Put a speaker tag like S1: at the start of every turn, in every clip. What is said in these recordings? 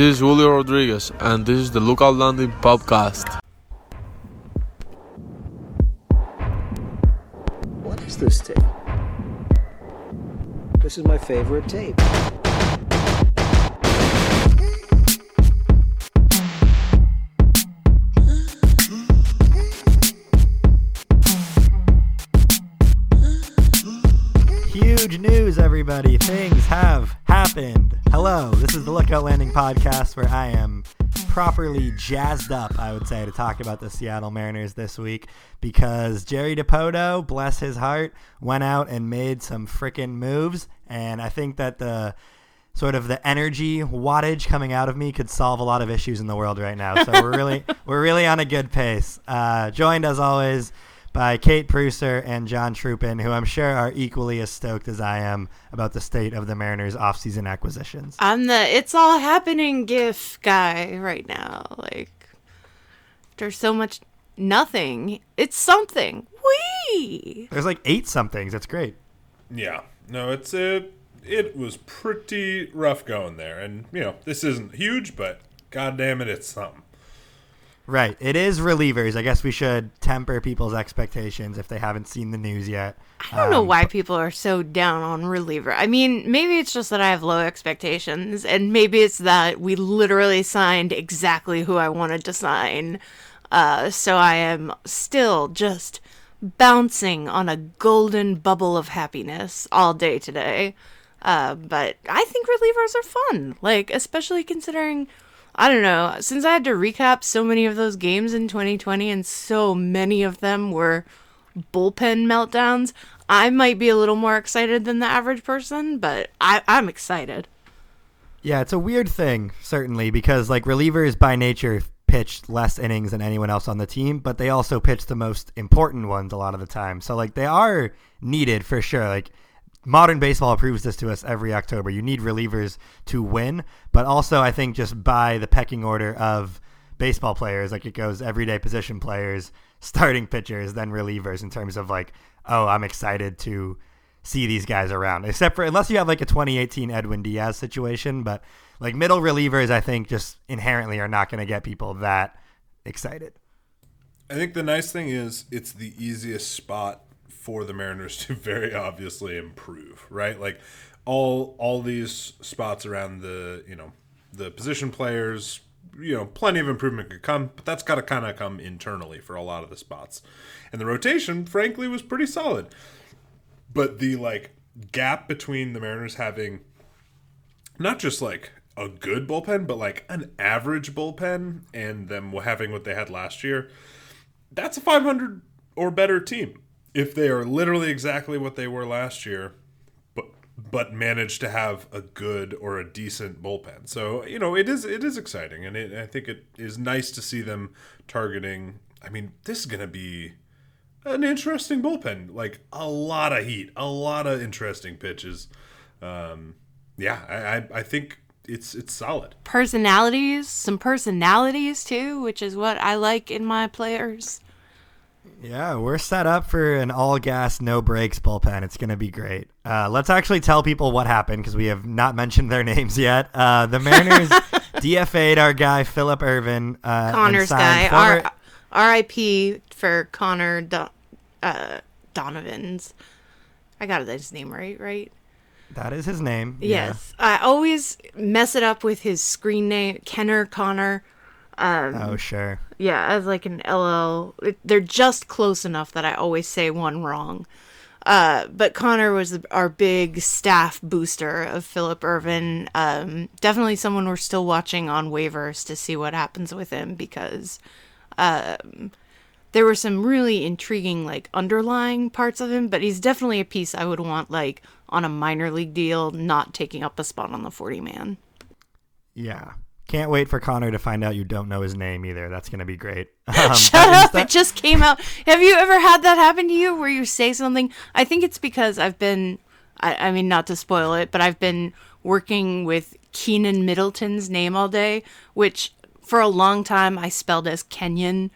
S1: This is Julio Rodriguez, and this is the Lookout Landing podcast.
S2: What is this tape? This is my favorite tape.
S3: Huge news, everybody. Things Lookout Landing podcast where I am properly jazzed up, I would say, to talk about the Seattle Mariners this week because Jerry Dipoto, bless his heart, went out and made some freaking moves. And I think that the sort of the energy wattage coming out of me could solve a lot of issues in the world right now. So we're really we're really on a good pace. Uh, joined as always by Kate Preusser and John Trupin, who I'm sure are equally as stoked as I am about the state of the Mariners' offseason acquisitions.
S4: I'm the it's all happening gif guy right now. Like there's so much nothing. It's something. Wee.
S3: There's like eight somethings. It's great.
S5: Yeah. No, it's a. It was pretty rough going there, and you know this isn't huge, but god damn it, it's something.
S3: Right. It is relievers. I guess we should temper people's expectations if they haven't seen the news yet.
S4: I don't know
S3: Um,
S4: why people are so down on reliever. I mean, maybe it's just that I have low expectations, and maybe it's that we literally signed exactly who I wanted to sign. Uh, so I am still just bouncing on a golden bubble of happiness all day today. Uh, but I think relievers are fun, like especially considering I don't know, since I had to recap so many of those games in 2020 and so many of them were bullpen meltdowns, I might be a little more excited than the average person, but I, I'm excited.
S3: Yeah, it's a weird thing, certainly, because like relievers by nature pitch less innings than anyone else on the team, but they also pitch the most important ones a lot of the time. So like they are needed for sure. Like modern baseball proves this to us every October. You need relievers to win, but also I think just by the pecking order of baseball players, like it goes everyday position players, starting pitchers, then relievers in terms of like, oh, I'm excited to see these guys around. Except for unless you have like a 2018 Edwin Diaz situation, but like middle relievers, I think just inherently are not going to get people that excited.
S5: I think the nice thing is it's the easiest spot for the Mariners to very obviously improve, right? Like all all these spots around the you know the position players, you know, plenty of improvement could come, but that's got to kind of come internally for a lot of the spots. And the rotation, frankly, was pretty solid. But the like gap between the Mariners having not just like a good bullpen, but like an average bullpen and them having what they had last year, that's a 500 or better team. If they are literally exactly what they were last year, but but manage to have a good or a decent bullpen. So, you know, it is it is exciting and it, I think it is nice to see them targeting I mean, this is going to be an interesting bullpen. Like a lot of heat, a lot of interesting pitches. Um, yeah, I, I, I think it's it's solid.
S4: Personalities, some personalities too, which is what I like in my players.
S3: Yeah, we're set up for an all gas, no brakes bullpen. It's going to be great. Uh, let's actually tell people what happened because we have not mentioned their names yet. Uh, the Mariners DFA'd our guy, Phillip Ervin. Uh,
S4: Connor's guy.
S3: former-
S4: R- R.I.P. for Connor Do- uh, Donovan's. I got his name right, right?
S3: that is his name. yeah.
S4: Yes. I always mess it up with his screen name, Kenner Connor.
S3: Oh, sure.
S4: Yeah, as like an LL. it- They're just close enough that I always say one wrong. Uh, but Connor was our big staff booster of Phillip Ervin. Um, definitely someone we're still watching on waivers to see what happens with him because um, there were some really intriguing like underlying parts of him. But he's definitely a piece I would want like on a minor league deal, not taking up a spot on the forty man.
S3: Yeah. Can't wait for Connor to find out you don't know his name either. That's going to be great. Um,
S4: Shut up!
S3: instead-
S4: It just came out. Have you ever had that happen to you where you say something? I think it's because I've been, I, I mean, not to spoil it, but I've been working with Keenan Middleton's name all day, which for a long time I spelled as Kenyon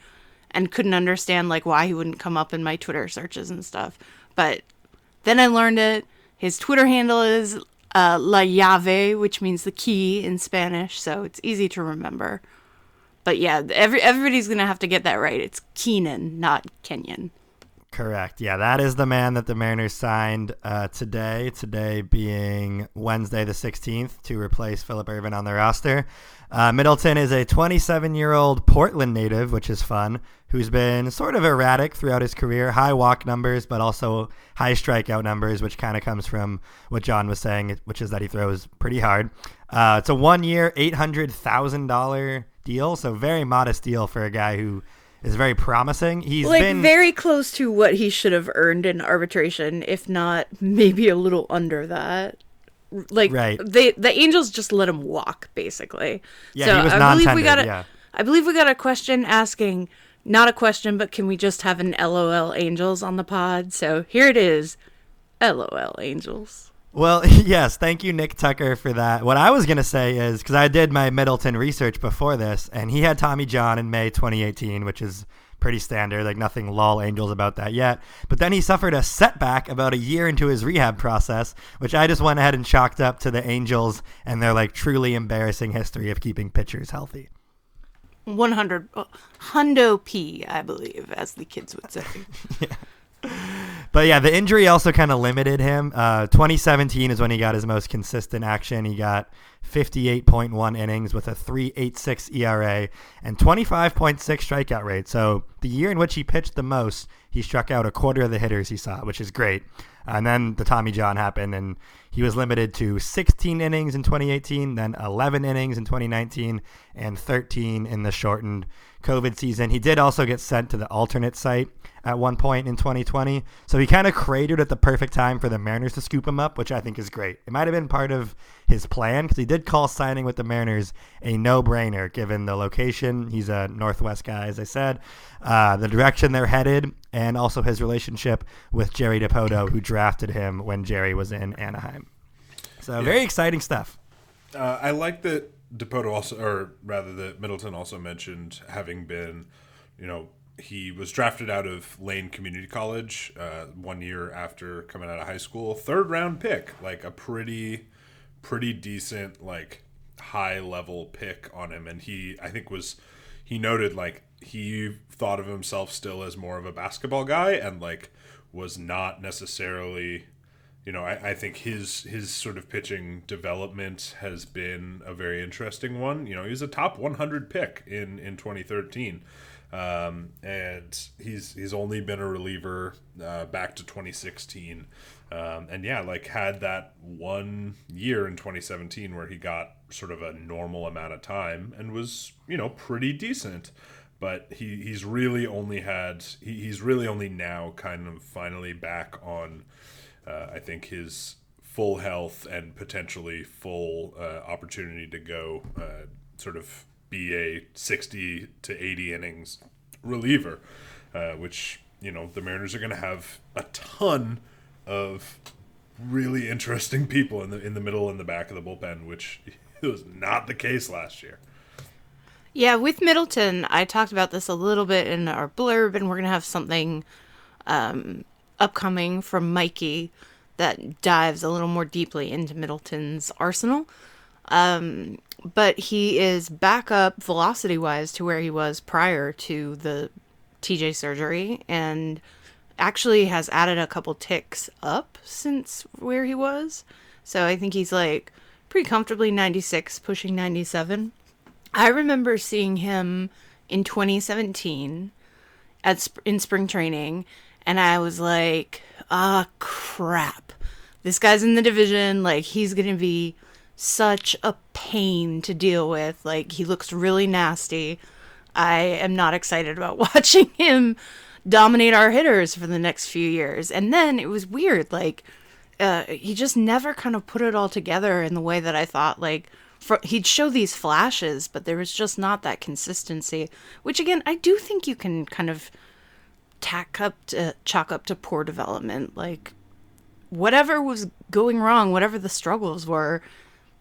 S4: and couldn't understand like why he wouldn't come up in my Twitter searches and stuff. But then I learned it. His Twitter handle is uh, La Llave, which means the key in Spanish, so it's easy to remember. But yeah, every everybody's gonna have to get that right. It's Keenan, not Kenyon.
S3: Correct. Yeah, that is the man that the Mariners signed uh, today. Today being Wednesday the 16th to replace Phillip Ervin on the roster. Uh, Middleton is a 27 year old Portland native, which is fun, who's been sort of erratic throughout his career. High walk numbers, but also high strikeout numbers, which kind of comes from what John was saying, which is that he throws pretty hard. Uh, it's a one year, $800,000 deal, so very modest deal for a guy who is very promising. He's
S4: like
S3: been
S4: very close to what he should have earned in arbitration, if not maybe a little under that. Like
S3: Right.
S4: they the Angels just let him walk basically.
S3: Yeah,
S4: so
S3: he was
S4: I believe we got a,
S3: yeah.
S4: I believe we got a question asking not a question, but can we just have an LOL Angels on the pod? So here it is. LOL Angels.
S3: Well, yes, thank you, Nick Tucker, for that. What I was going to say is because I did my Middleton research before this, and he had Tommy John in May 2018, which is pretty standard, like nothing lol angels about that yet. But then he suffered a setback about a year into his rehab process, which I just went ahead and chalked up to the Angels and their like truly embarrassing history of keeping pitchers healthy.
S4: 100 uh, hundo p, I believe, as the kids would say.
S3: But yeah, the injury also kind of limited him. Uh, 2017 is when he got his most consistent action. He got 58.1 innings with a 3.86 ERA and 25.6 strikeout rate. So the year in which he pitched the most, he struck out a quarter of the hitters he saw, which is great. And then the Tommy John happened, and he was limited to 16 innings in 2018, then 11 innings in 2019, and 13 in the shortened COVID season. He did also get sent to the alternate site at one point in 2020. So he kind of cratered at the perfect time for the Mariners to scoop him up, which I think is great. It might have been part of his plan because he did call signing with the Mariners a no brainer given the location. He's a Northwest guy, as I said, uh, the direction they're headed, and also his relationship with Jerry Dipoto, who drafted him when Jerry was in Anaheim. So very exciting stuff.
S5: Uh, I like that Dipoto also, or rather, that Middleton also mentioned having been, you know, he was drafted out of Lane Community College uh, one year after coming out of high school. Third round pick, like a pretty, pretty decent, like high level pick on him. And he, I think, was he noted like he thought of himself still as more of a basketball guy and like was not necessarily you know, I, I think his his sort of pitching development has been a very interesting one. You know, he was a top 100 pick in in 2013, um, and he's he's only been a reliever uh, back to 2016, um, and yeah, like had that one year in 2017 where he got sort of a normal amount of time and was you know pretty decent. But he, he's really only had he, he's really only now kind of finally back on uh, I think his full health and potentially full uh, opportunity to go uh, sort of be a 60 to 80 innings reliever, uh, which, you know, the Mariners are going to have a ton of really interesting people in the in the middle and the back of the bullpen, which was not the case last year.
S4: Yeah, with Middleton, I talked about this a little bit in our blurb, and we're gonna have something um, upcoming from Mikey that dives a little more deeply into Middleton's arsenal. Um, but he is back up velocity wise to where he was prior to the TJ surgery, and actually has added a couple ticks up since where he was. So I think he's like pretty comfortably 96, pushing 97. I remember seeing him in 2017 at in spring training, and I was like, "Ah, crap! This guy's in the division. Like, he's gonna be such a pain to deal with. Like, he looks really nasty. I am not excited about watching him dominate our hitters for the next few years." And then it was weird, like. Uh, he just never kind of put it all together in the way that I thought. Like, for, he'd show these flashes, but there was just not that consistency. Which again, I do think you can kind of tack up to chalk up to poor development. Like, whatever was going wrong, whatever the struggles were,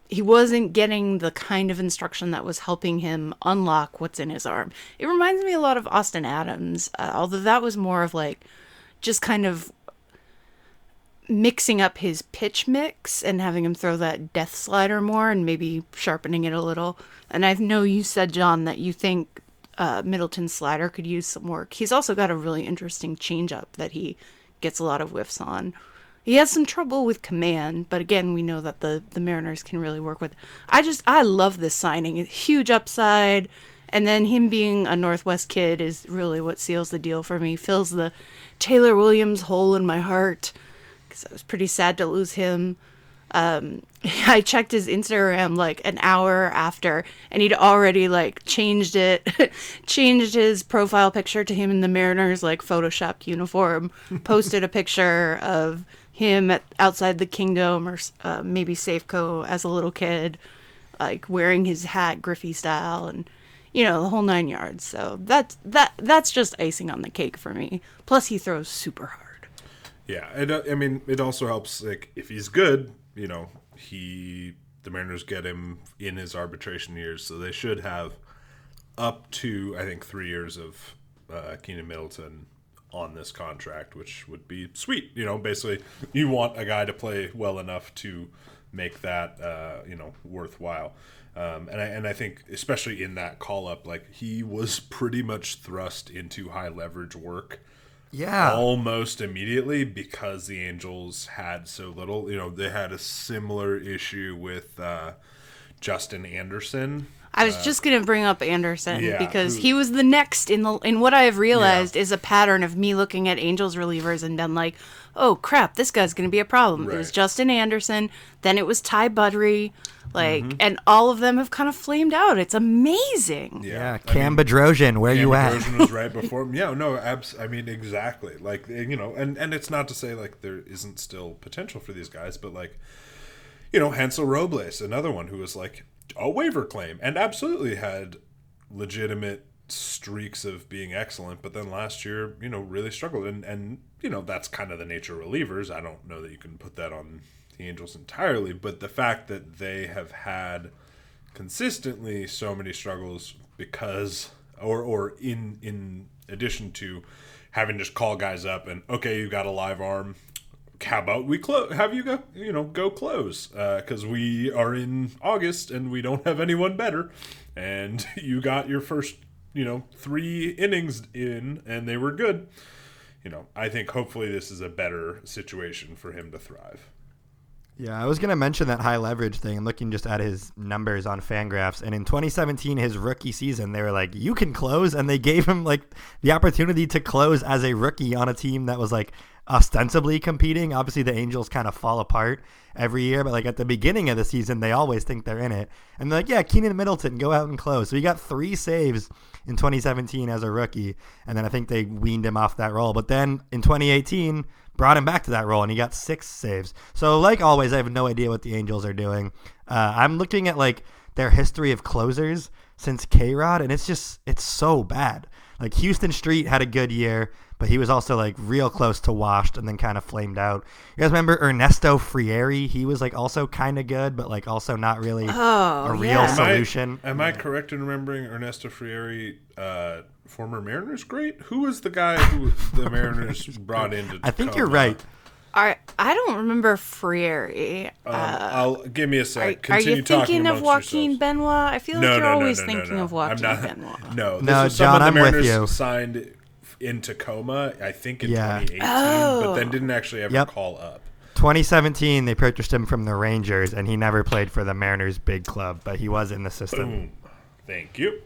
S4: he wasn't getting the kind of instruction that was helping him unlock what's in his arm. It reminds me a lot of Austin Adams, uh, although that was more of like just kind of mixing up his pitch mix and having him throw that death slider more and maybe sharpening it a little. And I know you said, John, that you think uh, Middleton's slider could use some work. He's also got a really interesting changeup that he gets a lot of whiffs on. He has some trouble with command, but again, we know that the the Mariners can really work with. I just I love this signing. Huge upside, and then him being a Northwest kid is really what seals the deal for me. Fills the Taylor Williams hole in my heart because I was pretty sad to lose him. Um, I checked his Instagram like an hour after, and he'd already like changed it, changed his profile picture to him in the Mariners like photoshopped uniform. Posted a picture of him at, outside the Kingdom or uh, maybe Safeco as a little kid, like wearing his hat Griffey style, and you know the whole nine yards. So that's that that's just icing on the cake for me. Plus, he throws super hard.
S5: Yeah, and uh, I mean, it also helps. Like, if he's good, you know, he the Mariners get him in his arbitration years, so they should have up to I think three years of uh, Keenan Middleton on this contract, which would be sweet. You know, basically, you want a guy to play well enough to make that uh, you know worthwhile. Um, and I and I think especially in that call up, like he was pretty much thrust into high leverage work
S3: Yeah.
S5: almost immediately because the Angels had so little. You know, they had a similar issue with uh, Justin Anderson.
S4: I was just gonna bring up Anderson
S5: yeah,
S4: because
S5: who-
S4: he was the next in the in what I have realized is a pattern of me looking at Angels relievers and been like, oh crap, this guy's gonna be a problem. It was Justin Anderson, then it was Ty Buttrey, like,
S5: Mm-hmm.
S4: and all of them have kind of flamed out. It's amazing.
S3: Yeah,
S5: I
S3: Cam
S5: mean,
S3: Bedrosian, where you
S5: Cam
S3: at?
S5: Bedrosian was right before him. Yeah, no, abs- I mean exactly. Like you know, and and it's not to say like there isn't still potential for these guys, but like you know, Hansel Robles, another one who was like a waiver claim and absolutely had legitimate streaks of being excellent, but then last year, you know, really struggled. And and you know, that's kind of the nature of relievers. I don't know that you can put that on the Angels entirely, but the fact that they have had consistently so many struggles because or or in in addition to having just call guys up and okay you got a live arm. How about we close have you go you know go close? Uh, because we are in august and we don't have anyone better. And you got your first you know three innings in and they were good. You know i think hopefully this is a better situation for him to thrive
S3: Yeah, I was gonna mention that high leverage thing. Looking just at his numbers on Fangraphs, and in 2017, his rookie season, they were like, "You can close," and they gave him like the opportunity to close as a rookie on a team that was like ostensibly competing. Obviously, the Angels kind of fall apart every year, but like at the beginning of the season, they always think they're in it, and they're like, "Yeah, Keenan Middleton, go out and close." So he got three saves in 2017 as a rookie, and then I think they weaned him off that role. But then in 2018 brought him back to that role, and he got six saves. So, like always, I have no idea what the Angels are doing. Uh, I'm looking at like their history of closers since K Rod, and it's just it's so bad. Like Houston Street had a good year, but he was also like real close to washed and then kind of flamed out. You guys remember Ernesto Frieri? He was like also kind of good, but like also not really
S4: Oh,
S3: a real
S4: yeah.
S5: Am I-
S3: solution.
S5: Am I, correct in remembering Ernesto Frieri, uh, former Mariners great? Who was the guy who the Mariners brought into?
S3: I think you're
S5: Tacoma?
S3: right.
S4: I I don't remember Frieri.
S5: Um, I'll give me a
S4: Are,
S5: sec.
S4: are
S5: Continue
S4: you thinking of
S5: amongst
S4: Joaquin
S5: yourselves.
S4: Benoit? I feel like
S5: No,
S4: you're
S5: no, no,
S4: always
S5: no, no,
S4: thinking
S5: no.
S4: of Joaquin
S5: I'm not,
S4: Benoit.
S5: No, this
S3: No,
S5: was
S3: John,
S5: someone
S3: I'm
S5: the
S3: with you.
S5: signed in Tacoma, I think in
S3: Yeah.
S5: 2018,
S4: Oh.
S5: but then oh. didn't actually ever
S3: Yep.
S5: call up.
S3: 2017, they purchased him from the Rangers, and he never played for the Mariners' big club, but he was in the system.
S5: Boom. Thank you.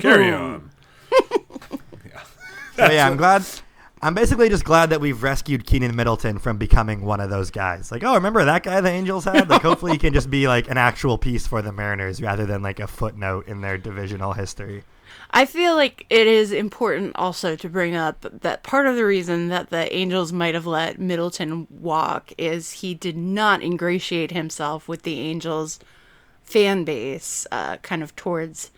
S5: Carry on.
S3: So yeah, I'm glad. I'm basically just glad that we've rescued Keenan Middleton from becoming one of those guys. Like, oh, remember that guy the Angels had? Like, hopefully he can just be like an actual piece for the Mariners rather than like a footnote in their divisional history.
S4: I feel like it is important also to bring up that part of the reason that the Angels might have let Middleton walk is he did not ingratiate himself with the Angels fan base uh, kind of towards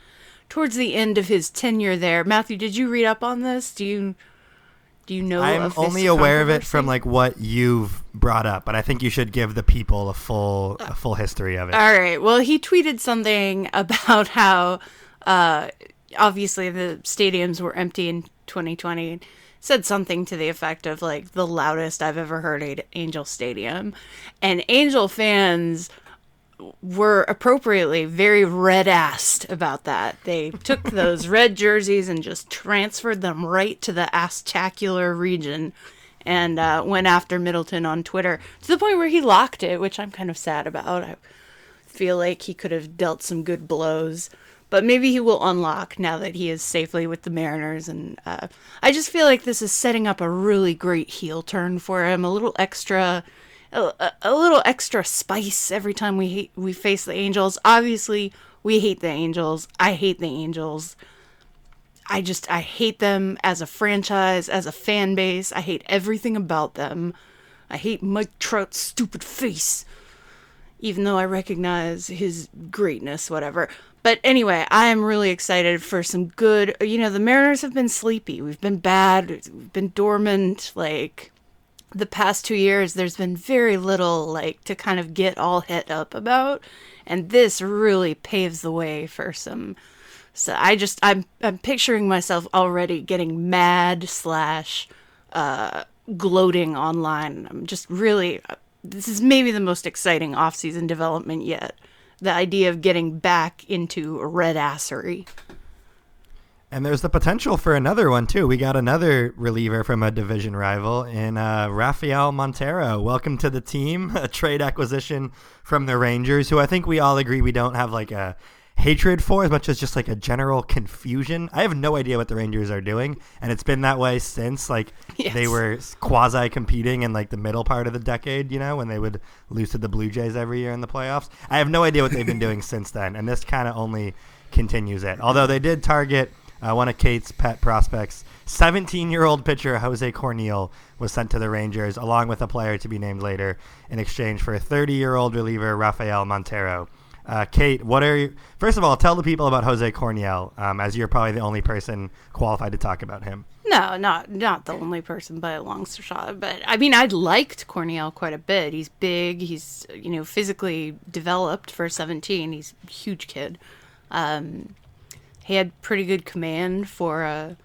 S4: towards the end of his tenure there. Matthew, did you read up on this? Do you do you know
S3: I'm
S4: of this
S3: only aware of it from like what you've brought up, but I think you should give the people a full a full history of it.
S4: All right. Well, he tweeted something about how uh, obviously the stadiums were empty in 2020, said something to the effect of like the loudest I've ever heard at Angel Stadium, and Angel fans were appropriately very red assed about that. They took those red jerseys and just transferred them right to the Astacular region and uh, went after Middleton on Twitter to the point where he locked it, which I'm kind of sad about. I feel like he could have dealt some good blows. But maybe he will unlock now that he is safely with the Mariners. And uh, I just feel like this is setting up a really great heel turn for him. A little extra a, a little extra spice every time we hate, we face the Angels. Obviously, we hate the Angels. I hate the Angels. I just I hate them as a franchise, as a fan base. I hate everything about them. I hate Mike Trout's stupid face. Even though I recognize his greatness, whatever. But anyway, I am really excited for some good. You know, the Mariners have been sleepy. We've been bad. We've been dormant. Like, the past two years, there's been very little like to kind of get all hit up about, and this really paves the way for some. So I just I'm I'm picturing myself already getting mad slash uh, gloating online. I'm just really this is maybe the most exciting off-season development yet. The idea of getting back into red assery.
S3: And there's the potential for another one too. We got another reliever from a division rival in uh, Rafael Montero. Welcome to the team. A trade acquisition from the Rangers, who I think we all agree we don't have like a hatred for as much as just like a general confusion. I have no idea what the Rangers are doing, and it's been that way since like
S4: Yes.
S3: they were quasi competing in like the middle part of the decade, you know, when they would lose to the Blue Jays every year in the playoffs. I have no idea what they've been doing since then, and this kind of only continues it. Although they did target uh, one of Kate's pet prospects, 17-year-old pitcher Jose Corniel was sent to the Rangers along with a player to be named later in exchange for a 30-year-old reliever Rafael Montero. Uh, Kate, what are you? First of all, tell the people about Jose Corniel, um, as you're probably the only person qualified to talk about him.
S4: No, not not the only person by a long shot. But I mean, I liked Corniel quite a bit. He's big. He's you know physically developed for seventeen. He's a huge kid. Um, he had pretty good command for a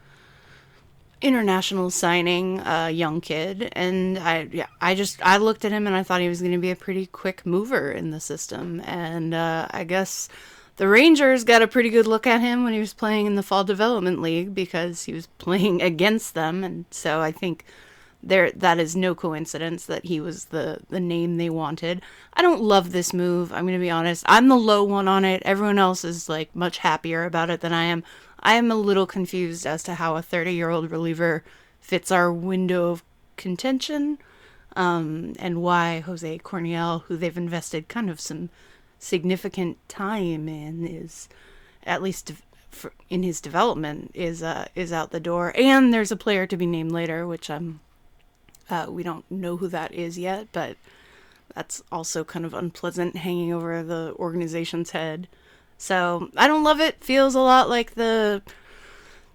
S4: international signing, a young kid, and I yeah, I just I looked at him and I thought he was going to be a pretty quick mover in the system, and uh, I guess the Rangers got a pretty good look at him when he was playing in the Fall Development League because he was playing against them, and so I think there that is no coincidence that he was the the name they wanted. I don't love this move. I'm going to be honest. I'm the low one on it. Everyone else is like much happier about it than I am. I am a little confused as to how a 30-year-old reliever fits our window of contention. Um, and why Jose Corniel, who they've invested kind of some significant time in, is at least in his development is uh, is out the door. And there's a player to be named later, which I'm uh, we don't know who that is yet, but that's also kind of unpleasant hanging over the organization's head. So I don't love it. Feels a lot like the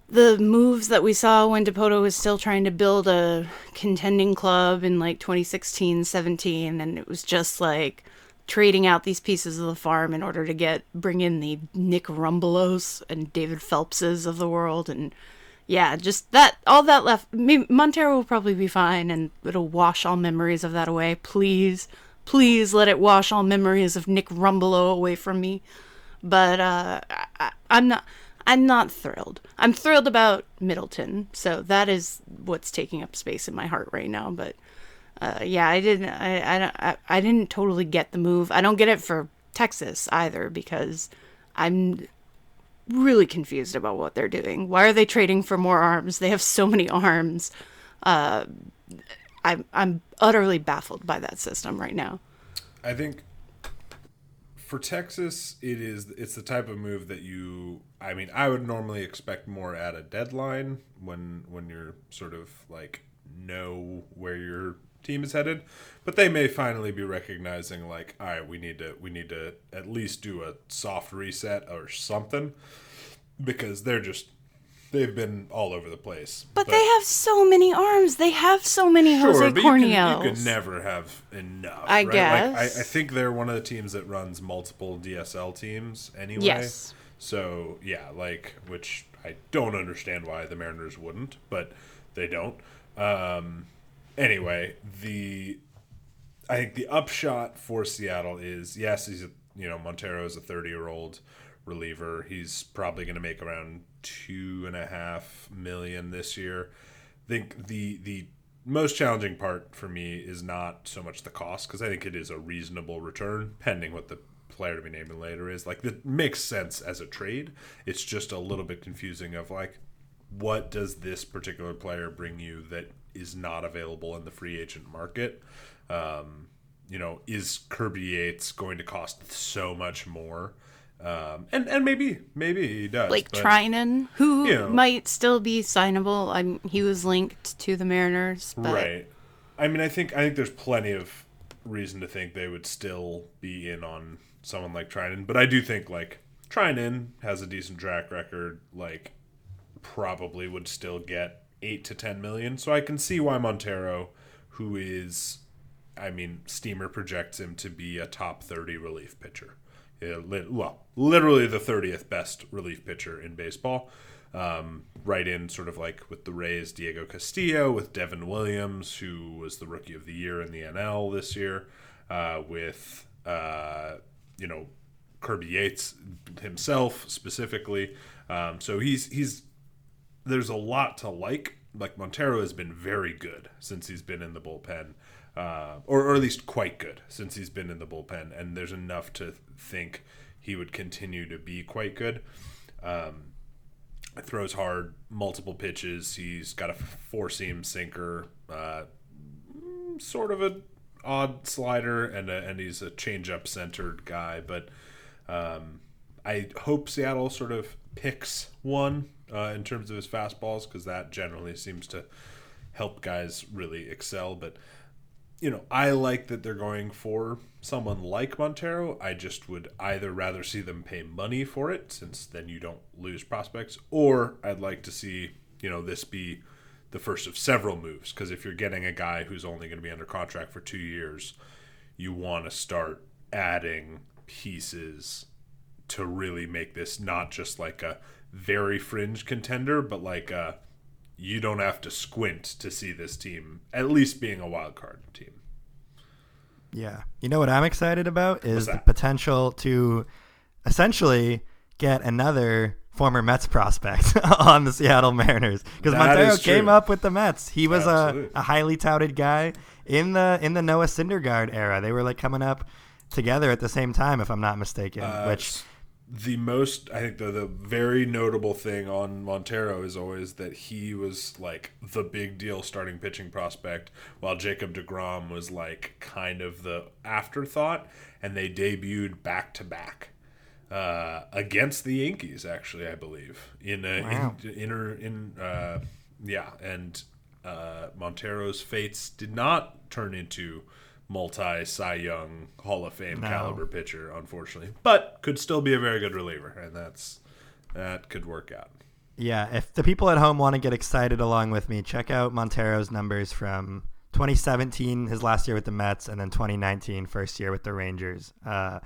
S4: the moves that we saw when Dipoto was still trying to build a contending club in like 2016 17 and it was just like trading out these pieces of the farm in order to get bring in the Nick Rumbelows and David Phelpses of the world and yeah, just that all that left Montero will probably be fine and it'll wash all memories of that away. Please, please let it wash all memories of Nick Rumbelow away from me. But uh I- I'm not I'm not thrilled. I'm thrilled about Middleton, so that is what's taking up space in my heart right now. But uh, yeah, I didn't. I I I didn't totally get the move. I don't get it for Texas either because I'm really confused about what they're doing. Why are they trading for more arms? They have so many arms. Uh, I'm I'm utterly baffled by that system right now.
S5: I think for Texas, it is it's the type of move that you. I mean, I would normally expect more at a deadline when when you're sort of like know where your team is headed, but they may finally be recognizing like, all right, we need to we need to at least do a soft reset or something because they're just they've been all over the place.
S4: But, they have so many arms. They have so many Jose
S5: Sure, but you can, you can never have enough.
S4: I
S5: right? Like, I, I think they're one of the teams that runs multiple DSL teams anyway.
S4: Yes.
S5: So yeah, like which I don't understand why the Mariners wouldn't, but they don't. Um, anyway, the I think the upshot for Seattle is yes, he's a, you know Montero is a 30 year old reliever. He's probably going to make around two and a half million this year. I think the the most challenging part for me is not so much the cost because I think it is a reasonable return, pending what the player to be named later is. Like that makes sense as a trade. It's just a little bit confusing of like what does this particular player bring you that is not available in the free agent market? Um, you know, is Kirby Yates going to cost so much more? Um, and and maybe maybe he does.
S4: Like
S5: but-
S4: Treinen, who
S5: you know.
S4: might still be signable. I'm he was linked to the Mariners, but
S5: Right. I mean, I think I think there's plenty of reason to think they would still be in on someone like Treinen, but I do think like Treinen has a decent track record. Like, probably would still get eight to ten million. So I can see why Montero, who is, I mean, Steamer projects him to be a top thirty relief pitcher. Yeah, well, literally the thirtieth best relief pitcher in baseball. Um, right in sort of like with the Rays, Diego Castillo, with Devin Williams, who was the rookie of the year in the NL this year, uh, with uh, you know Kirby Yates himself specifically. Um, so he's he's there's a lot to like. Like Montero has been very good since he's been in the bullpen, uh, or, or at least quite good since he's been in the bullpen, and there's enough to think he would continue to be quite good. Um, throws hard, multiple pitches. He's got a four seam sinker, uh, mm, sort of a odd slider, and a, and he's a changeup centered guy. But um, I hope Seattle sort of picks one uh, in terms of his fastballs because that generally seems to help guys really excel. But you know, I like that they're going for someone like Montero. I just would either rather see them pay money for it, since then you don't lose prospects, or I'd like to see, you know, this be the first of several moves. Because if you're getting a guy who's only going to be under contract for two years, you want to start adding pieces to really make this not just like a very fringe contender, but like a you don't have to squint to see this team at least being a wild card team.
S3: Yeah. You know what I'm excited about is the potential to essentially get another former Mets prospect on the Seattle Mariners because Montero came up with the Mets. He was a, a highly touted guy in the in the Noah Syndergaard era. They were like coming up together at the same time, if I'm not mistaken.
S5: Uh,
S3: which
S5: the most I think the the very notable thing on Montero is always that he was like the big deal starting pitching prospect, while Jacob Degrom was like kind of the afterthought, and they debuted back to back uh, against the Yankees. Actually, I believe in a
S3: Wow.
S5: in, inner in uh, yeah, and uh, Montero's fates did not turn into multi Cy Young Hall of Fame
S3: No.
S5: caliber pitcher, unfortunately, but could still be a very good reliever, and that's that could work out.
S3: Yeah, if the people at home want to get excited along with me, check out Montero's numbers from 2017, his last year with the Mets, and then 2019, first year with the Rangers. Uh,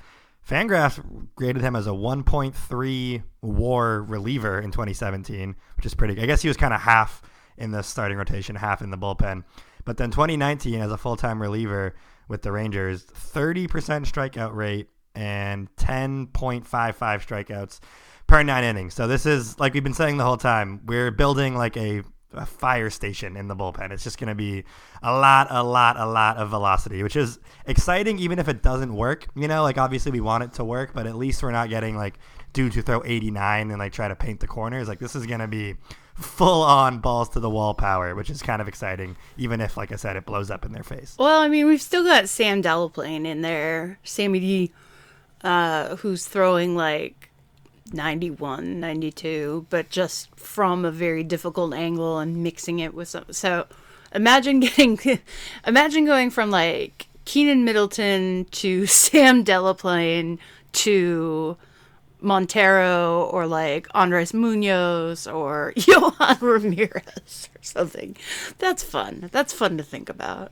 S3: Fangraphs graded him as a 1.3 WAR reliever in 2017, which is pretty. I guess he was kind of half in the starting rotation, half in the bullpen. But then 2019, as a full-time reliever with the Rangers, 30% strikeout rate and 10.55 strikeouts per nine innings. So this is like we've been saying the whole time. We're building like a, a fire station in the bullpen. It's just going to be a lot, a lot, a lot of velocity, which is exciting, even if it doesn't work. You know, like obviously we want it to work, but at least we're not getting like dudes who throw 89 and like try to paint the corners. Like this is going to be full on balls to the wall power, which is kind of exciting, even if, like I said, it blows up in their face.
S4: Well, I mean, we've still got Sam Delaplane in there, Sammy D, uh, who's throwing like 91, 92, but just from a very difficult angle and mixing it with some. So imagine getting, imagine going from like Keenan Middleton to Sam Delaplane to Montero or like Andres Munoz or Yohan Ramirez or something. That's fun. That's fun to think about.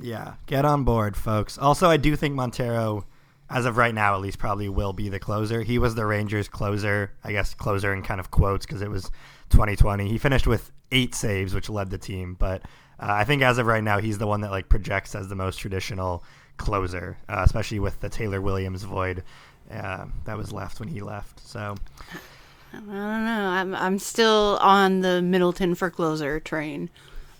S3: Yeah, get on board, folks. Also, I do think Montero as of right now, at least, probably will be the closer. He was the Rangers closer, I guess, closer in kind of quotes because it was 2020. He finished with eight saves, which led the team. But uh, I think as of right now, he's the one that like projects as the most traditional closer, uh, especially with the Taylor Williams void uh, that was left when he left. So
S4: I don't know. I'm I'm still on the Middleton for closer train.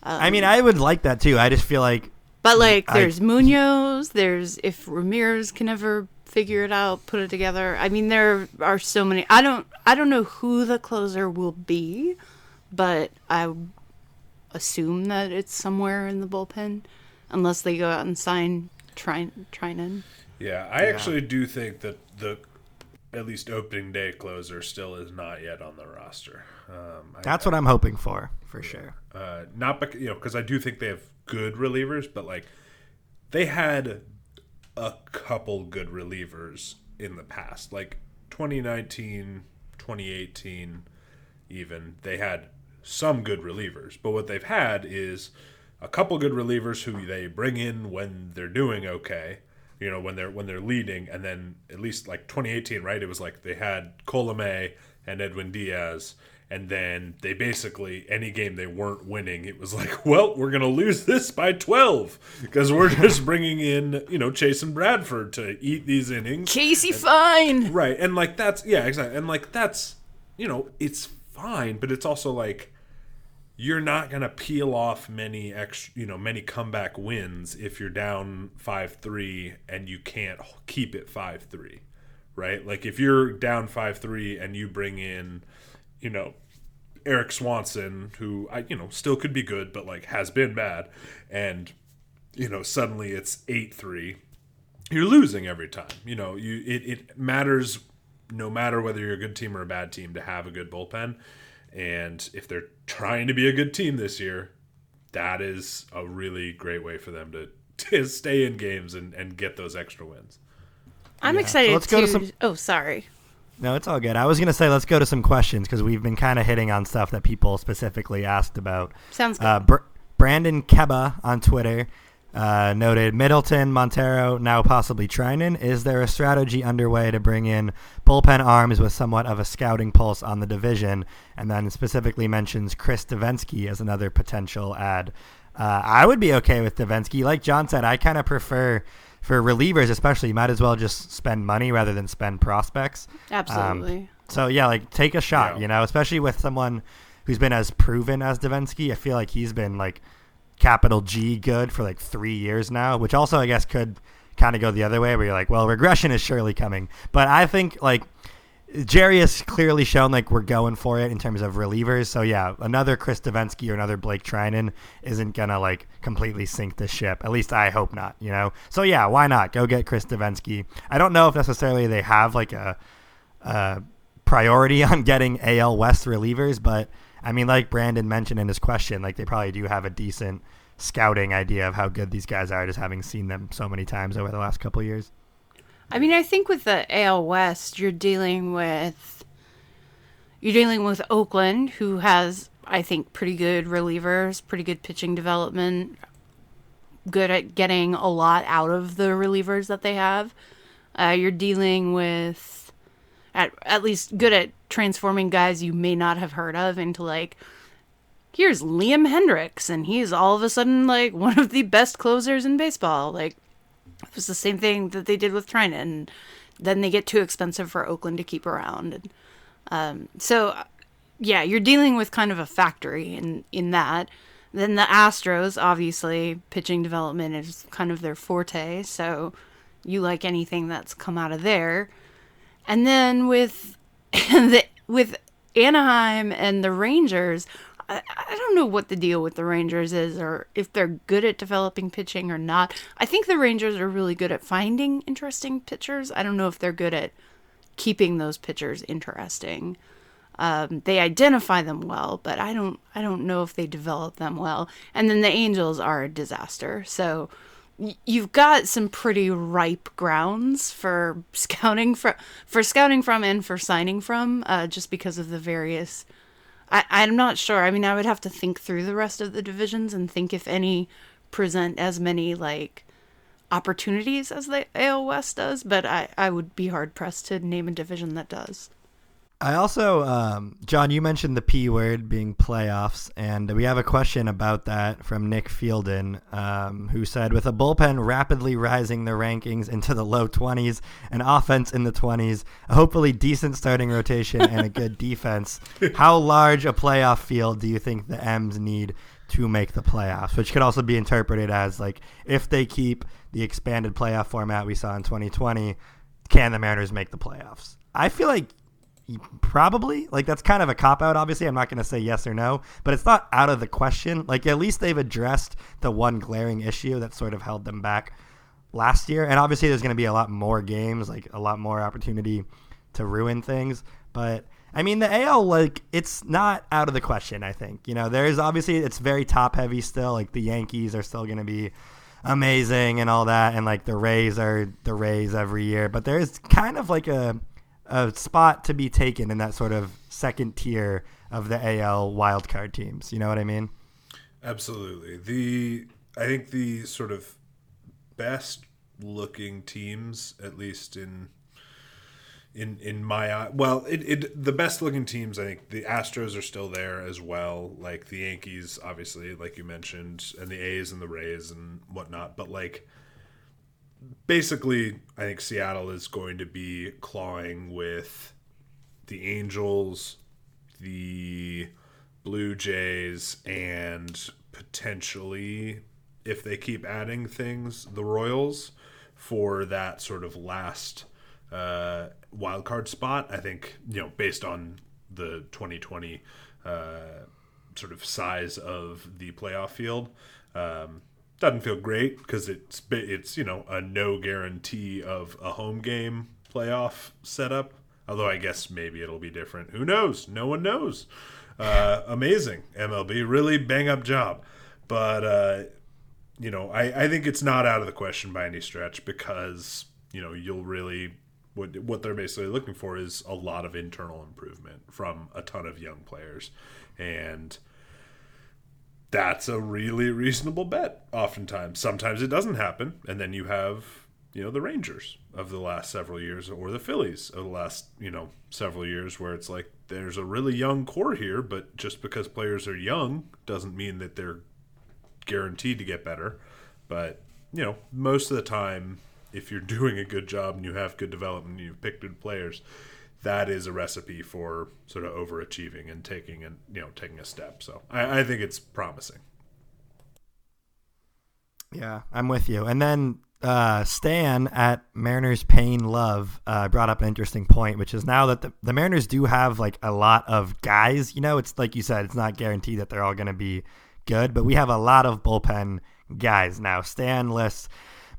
S3: I mean, I would like that too. I just feel like
S4: But like,
S3: I-
S4: there's Munoz. There's if Ramirez can ever figure it out, put it together. I mean, there are so many. I don't. I don't know who the closer will be, but I assume that it's somewhere in the bullpen, unless they go out and sign Trin Treinen.
S5: Yeah, I actually do think that the at least opening day closer still is not yet on the roster. Um, I,
S3: that's what I'm hoping for, for sure.
S5: uh, not bec- you know because I do think they have good relievers, but like they had a couple good relievers in the past, like 2019, 2018, even they had some good relievers. But what they've had is a couple good relievers who they bring in when they're doing okay. You know, when they're when they're leading, and then at least like 2018, right? It was like they had Colome and Edwin Diaz, and then they basically any game they weren't winning, it was like, well, we're gonna lose this by 12 because we're just bringing in you know Chasen Bradford to eat these innings,
S4: Casey Fien.
S5: right? And like that's yeah, exactly, and like that's you know it's fine, but it's also like you're not going to peel off many extra, you know, many comeback wins if you're down 5-3 and you can't keep it 5-3, right? Like if you're down 5-3 and you bring in, you know, Erik Swanson who I you know, still could be good but like has been bad and you know, suddenly it's 8-3 you're losing every time. You know, you it, it matters no matter whether you're a good team or a bad team to have a good bullpen. And if they're trying to be a good team this year, that is a really great way for them to, to stay in games and, and get those extra wins.
S4: I'm
S3: So
S4: excited
S3: let's go to
S4: to.
S3: some-
S4: Oh, sorry.
S3: No, it's all good. I was gonna say let's go to some questions because we've been kind of hitting on stuff that people specifically asked about.
S4: Sounds good.
S3: Uh, Br- Brandon Keba on Twitter uh, noted Middleton, Montero, now possibly Treinen. Is there a strategy underway to bring in bullpen arms with somewhat of a scouting pulse on the division? And then specifically mentions Chris Devenski as another potential ad. Uh, I would be okay with Devenski. Like John said, I kind of prefer for relievers, especially. You might as well just spend money rather than spend prospects.
S4: Absolutely.
S3: So yeah, like take a shot,
S5: Yeah.
S3: you know, especially with someone who's been as proven as Devenski. I feel like he's been like capital G good for like three years now, which also I guess could kind of go the other way where you're like, well, regression is surely coming. But I think like Jerry has clearly shown like we're going for it in terms of relievers. So yeah, another Chris Devenski or another Blake Treinen isn't gonna like completely sink the ship. At least I hope not. You know. So yeah, why not go get Chris Devenski? I don't know if necessarily they have like a, a priority on getting AL West relievers, but I mean, like Brandon mentioned in his question, like they probably do have a decent scouting idea of how good these guys are, just having seen them so many times over the last couple years.
S4: I mean, I think with the AL West, you're dealing with you're dealing with Oakland, who has, I think, pretty good relievers, pretty good pitching development, good at getting a lot out of the relievers that they have. Uh, you're dealing with at at least good at transforming guys you may not have heard of into like here's Liam Hendriks and he's all of a sudden like one of the best closers in baseball. Like it was the same thing that they did with Treinen. And then they get too expensive for Oakland to keep around. And um, so, yeah, you're dealing with kind of a factory in in that. Then the Astros, obviously, pitching development is kind of their forte. So you like anything that's come out of there. And then with the, with Anaheim and the Rangers, I, I don't know what the deal with the Rangers is or if they're good at developing pitching or not. I think the Rangers are really good at finding interesting pitchers. I don't know if they're good at keeping those pitchers interesting. Um, they identify them well, but I don't I don't know if they develop them well. And then the Angels are a disaster. So you've got some pretty ripe grounds for scouting for for scouting from and for signing from, uh, just because of the various. I, I'm not sure. I mean, I would have to think through the rest of the divisions and think if any present as many like opportunities as the AL West does, but I, I would be hard pressed to name a division that does.
S3: I also, um, John, you mentioned the P word being playoffs, and we have a question about that from Nick Fielden, um, who said, with a bullpen rapidly rising the rankings into the low 20s, an offense in the 20s, a hopefully decent starting rotation, and a good defense, how large a playoff field do you think the M's need to make the playoffs? Which could also be interpreted as like, if they keep the expanded playoff format we saw in 2020, can the Mariners make the playoffs? I feel like Probably. Like that's kind of a cop out obviously. I'm not going to say yes or no, but it's not out of the question. Like at least they've addressed the one glaring issue that sort of held them back last year. And obviously there's going to be a lot more games, like a lot more opportunity to ruin things, but I mean, the AL, like, it's not out of the question, I think. You know, there is obviously, it's very top heavy still. Like, the Yankees are still going to be amazing and all that. And, like, the Rays are the Rays every year. But there's kind of like a, a spot to be taken in that sort of second tier of the AL wildcard teams. You know what I mean?
S5: Absolutely. The I think the sort of best looking teams, at least in in in my eye, well, it, it the best looking teams. I think the Astros are still there as well. Like the Yankees, obviously, like you mentioned, and the A's and the Rays and whatnot. But like basically, I think Seattle is going to be clawing with the Angels, the Blue Jays, and potentially, if they keep adding things, the Royals for that sort of last uh, wild card spot. I think you know based on the 2020 uh, sort of size of the playoff field. Um, doesn't feel great because it's it's you know a no guarantee of a home game playoff setup. Although I guess maybe it'll be different. Who knows? No one knows. Uh, amazing MLB, really bang up job, but uh, you know I, I think it's not out of the question by any stretch because you know you'll really what what they're basically looking for is a lot of internal improvement from a ton of young players and that's a really reasonable bet oftentimes. Sometimes it doesn't happen and then you have you know the rangers of the last several years or the phillies of the last you know several years where it's like there's a really young core here but just because players are young doesn't mean that they're guaranteed to get better. But you know most of the time if you're doing a good job and you have good development and you've picked good players that is a recipe for sort of overachieving and taking and you know taking a step. So I, I think it's promising.
S3: Yeah, I'm with you. And then uh, Stan at Mariners Pain Love uh, brought up an interesting point, which is now that the, the Mariners do have like a lot of guys. You know, it's like you said, it's not guaranteed that they're all going to be good, but we have a lot of bullpen guys now. Stan lists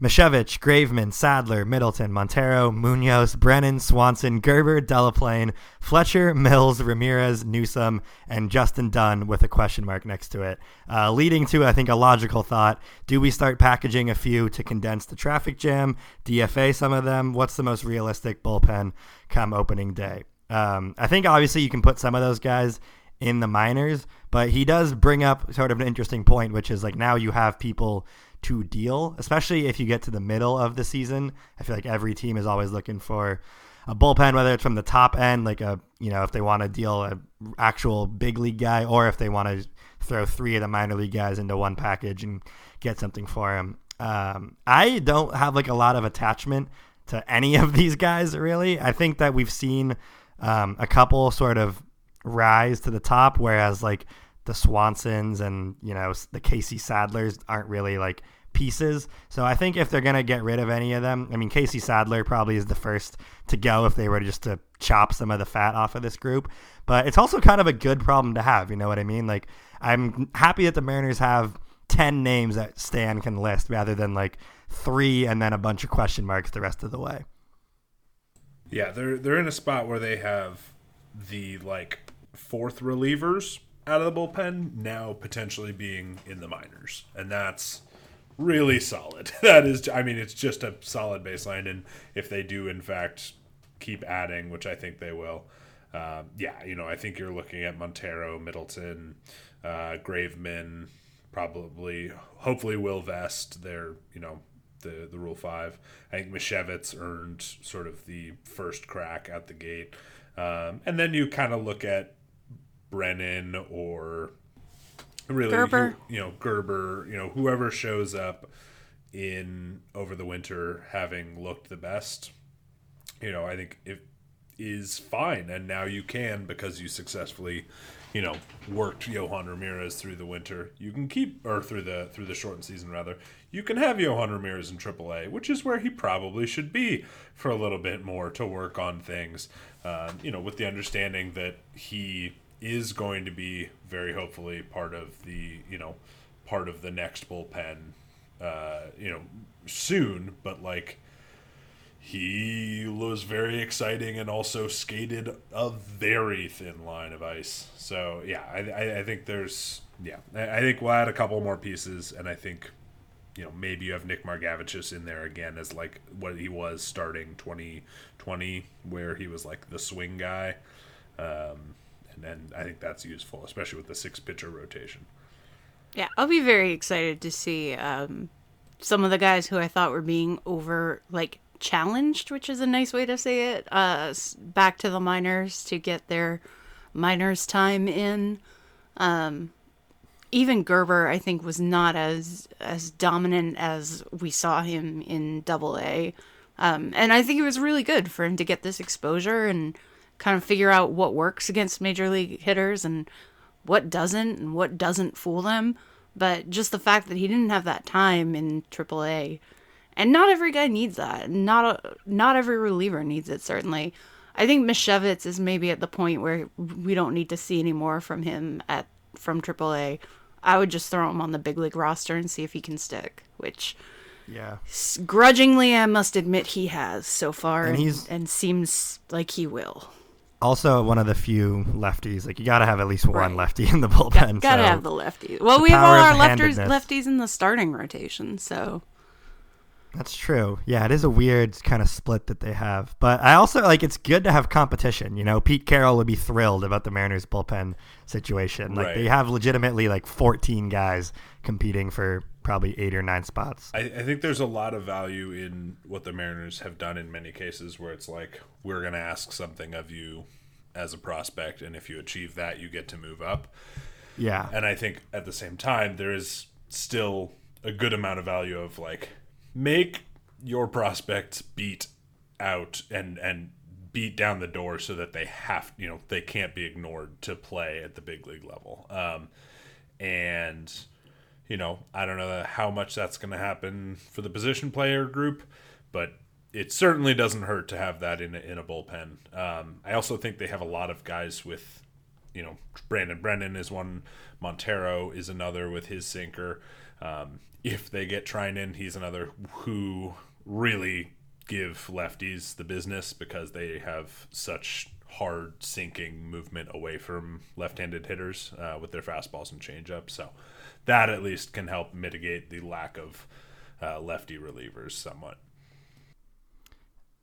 S3: Misiewicz, Graveman, Sadler, Middleton, Montero, Munoz, Brennan, Swanson, Gerber, Delaplane, Fletcher, Mills, Ramirez, Newsom, and Justin Dunn with a question mark next to it. Uh, leading to, I think, a logical thought. Do we start packaging a few to condense the traffic jam, DFA some of them? What's the most realistic bullpen come opening day? Um, I think obviously you can put some of those guys in the minors, but he does bring up sort of an interesting point, which is like now you have people to deal, especially if you get to the middle of the season. I feel like every team is always looking for a bullpen, whether it's from the top end, like a you know if they want to deal a actual big league guy, or if they want to throw three of the minor league guys into one package and get something for him. Um, I don't have like a lot of attachment to any of these guys really. I think that we've seen um, a couple sort of rise to the top, whereas like the Swansons and you know the Casey Sadlers aren't really like pieces. So I think if they're gonna get rid of any of them, I mean Casey Sadler probably is the first to go if they were just to chop some of the fat off of this group. But it's also kind of a good problem to have. You know what I mean? Like I'm happy that the Mariners have ten names that Stan can list rather than like three and then a bunch of question marks the rest of the way.
S5: Yeah, they're they're in a spot where they have the like fourth relievers out of the bullpen now potentially being in the minors, and that's really solid. That is, I mean, it's just a solid baseline, and if they do in fact keep adding, which I think they will, um, yeah, you know, I think you're looking at Montero, Middleton, uh, Graveman, probably, hopefully Will Vest. They're you know the the Rule Five. I think Misiewicz earned sort of the first crack at the gate, um, and then you kind of look at Brennan or really
S4: Gerber.
S5: who- you know Gerber, you know whoever shows up in over the winter having looked the best. You know, I think it is fine, and now you can because you successfully, you know, worked Yohan Ramirez through the winter. You can keep or through the through the shortened season rather. You can have Yohan Ramirez in AAA, which is where he probably should be for a little bit more to work on things. Um, you know, with the understanding that he is going to be very hopefully part of the you know part of the next bullpen. Uh, you know, soon, but like he was very exciting and also skated a very thin line of ice. So yeah, I, I, I think there's yeah, I, I think we'll add a couple more pieces, and I think you know maybe you have Nick Margavicius in there again as like what he was starting 2020, where he was like the swing guy, um, and I think that's useful, especially with the six pitcher rotation.
S4: Yeah, I'll be very excited to see um, some of the guys who I thought were being over like challenged, which is a nice way to say it, uh, back to the minors to get their minors time in. Um, even Gerber, I think, was not as as dominant as we saw him in Double A, um, and I think it was really good for him to get this exposure and kind of figure out what works against major league hitters and what doesn't and what doesn't fool them. But just the fact that he didn't have that time in AAA, and not every guy needs that. Not a, not every reliever needs it. Certainly, I think Misiewicz is maybe at the point where we don't need to see any more from him at from AAA. I would just throw him on the big league roster and see if he can stick. Which
S3: Yeah.
S4: grudgingly, I must admit he has so far,
S3: And
S4: and,
S3: he's-
S4: and seems like he will.
S3: Also, one of the few lefties. Like you got to have at least one
S4: Right.
S3: lefty in the bullpen.
S4: Gotta
S3: so-
S4: have the lefties. Well,
S3: the
S4: we have all our
S3: of
S4: lefters, lefties in the starting rotation, so
S3: That's true. Yeah, it is a weird kind of split that they have. But I also like it's good to have competition. You know, Pete Carroll would be thrilled about the Mariners bullpen situation. Like
S5: Right.
S3: they have legitimately like 14 guys competing for probably eight or nine spots.
S5: I, I think there's a lot of value in what the Mariners have done in many cases where it's like, we're going to ask something of you as a prospect, and if you achieve that, you get to move up.
S3: Yeah.
S5: And I think at the same time, there is still a good amount of value of like, make your prospects beat out and, and beat down the door so that they have, you know, they can't be ignored to play at the big league level. Um, and you know, I don't know how much that's going to happen for the position player group, but it certainly doesn't hurt to have that in a, in a bullpen. Um, I also think they have a lot of guys with, you know, Brandon Brennan is one, Montero is another with his sinker. Um, if they get Treinen, he's another who really give lefties the business because they have such hard sinking movement away from left-handed hitters uh, with their fastballs and changeup. So that at least can help mitigate the lack of uh, lefty relievers somewhat.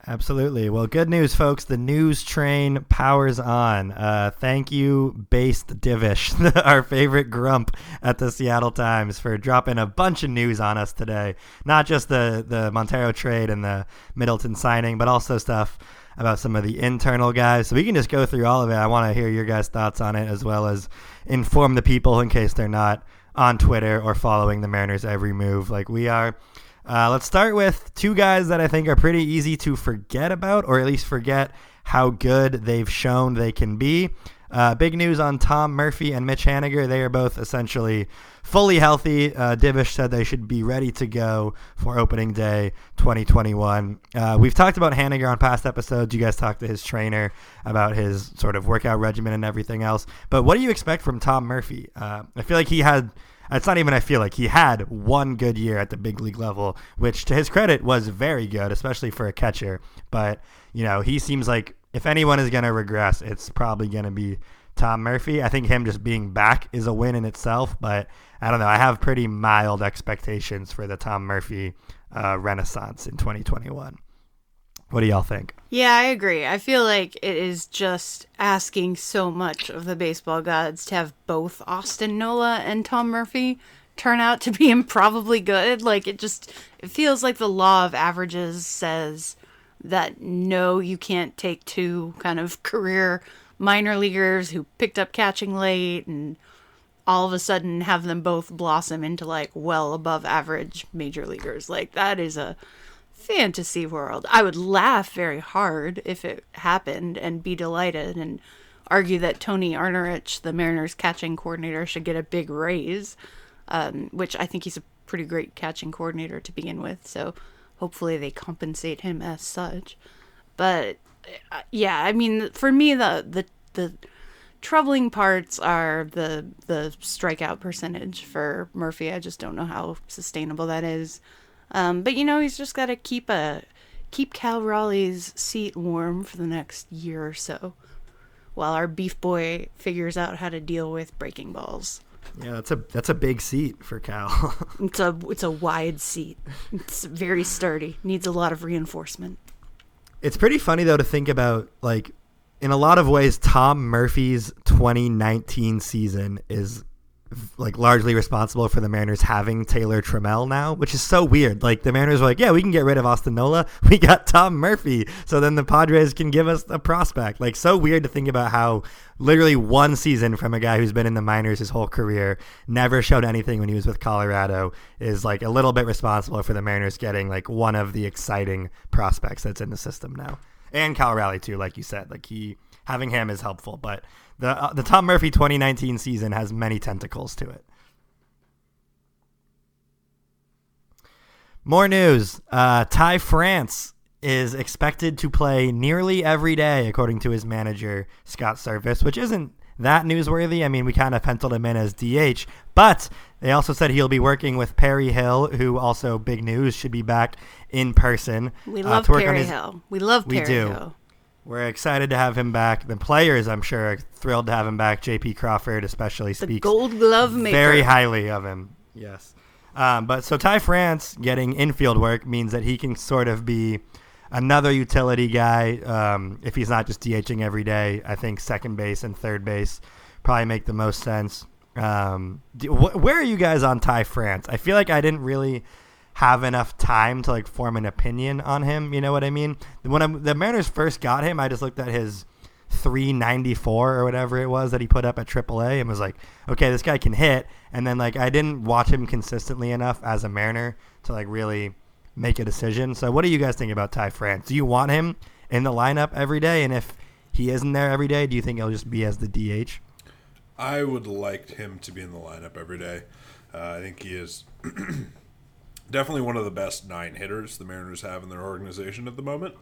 S3: Absolutely. Well, good news, folks. The news train powers on. Uh, thank you, Based Divish, our favorite grump at the Seattle Times, for dropping a bunch of news on us today. Not just the, the Montero trade and the Middleton signing, but also stuff about some of the internal guys. So we can just go through all of it. I want to hear your guys' thoughts on it, as well as inform the people in case they're not on Twitter or following the Mariners' every move like we are. Uh, let's start with two guys that I think are pretty easy to forget about, or at least forget how good they've shown they can be. Uh, big news on Tom Murphy and Mitch Haniger. They are both essentially fully healthy. Uh, Divish said they should be ready to go for opening day 2021. Uh, we've talked about Haniger on past episodes. You guys talked to his trainer about his sort of workout regimen and everything else. But what do you expect from Tom Murphy? Uh, I feel like he had it's not even I feel like he had one good year at the big league level, which to his credit was very good, especially for a catcher. But, you know, he seems like if anyone is going to regress, it's probably going to be Tom Murphy. I think him just being back is a win in itself, but I don't know. I have pretty mild expectations for the Tom Murphy uh, renaissance in 2021. What do y'all think?
S4: Yeah, I agree. I feel like it is just asking so much of the baseball gods to have both Austin Nola and Tom Murphy turn out to be improbably good. Like it just it feels like the law of averages says that no, you can't take two kind of career minor leaguers who picked up catching late and all of a sudden have them both blossom into like well above average major leaguers. Like that is a fantasy world. I would laugh very hard if it happened and be delighted and argue that Tony Arnerich, the Mariners catching coordinator, should get a big raise, um, which I think he's a pretty great catching coordinator to begin with. So hopefully they compensate him as such. But uh, yeah, I mean, for me, the the the troubling parts are the the strikeout percentage for Murphy. I just don't know how sustainable that is. Um, but you know, he's just got to keep a keep Cal Raleigh's seat warm for the next year or so, while our beef boy figures out how to deal with breaking balls.
S3: Yeah, that's a that's a big seat for Cal.
S4: It's a it's a wide seat. It's very sturdy. Needs a lot of reinforcement.
S3: It's pretty funny though to think about like in a lot of ways Tom Murphy's 2019 season is like largely responsible for the Mariners having Taylor Trammell now, which is so weird. Like the Mariners were like, yeah, we can get rid of Austin Nola. We got Tom Murphy. So then the Padres can give us a prospect. Like so weird to think about how literally one season from a guy who's been in the minors his whole career, never showed anything when he was with Colorado, is like a little bit responsible for the Mariners getting like one of the exciting prospects that's in the system now. And Cal Raleigh too, like you said. Like he having him is helpful, but the uh, the Tom Murphy 2019 season has many tentacles to it. More news. Uh, Ty France is expected to play nearly every day, according to his manager, Scott Servais, which isn't that newsworthy. I mean, we kind of penciled him in as DH, but they also said he'll be working with Perry Hill, who also big news should be back in person.
S4: We
S3: uh,
S4: love
S3: on
S4: Perry
S3: his-
S4: Hill. We love
S3: We
S4: Perry
S3: do.
S4: Hill.
S3: We're excited to have him back. The players, I'm sure, are thrilled to have him back. JP Crawford, especially,
S4: The
S3: speaks
S4: Gold Glove maker.
S3: very highly of him. Yes. Um, but so Ty France getting infield work means that he can sort of be another utility guy um, if he's not just DHing every day. I think second base and third base probably make the most sense. Um, do, wh- where are you guys on Ty France? I feel like I didn't really have enough time to like form an opinion on him. You know what I mean? When I'm, the Mariners first got him, I just looked at his 394 or whatever it was that he put up at AAA and was like, okay, this guy can hit. And then like I didn't watch him consistently enough as a Mariner to like really make a decision. So what do you guys think about Ty France? Do you want him in the lineup every day? And if he isn't there every day, do you think he'll just be as the DH?
S5: I would like him to be in the lineup every day. Uh, I think he is definitely one of the best nine hitters the Mariners have in their organization at the moment.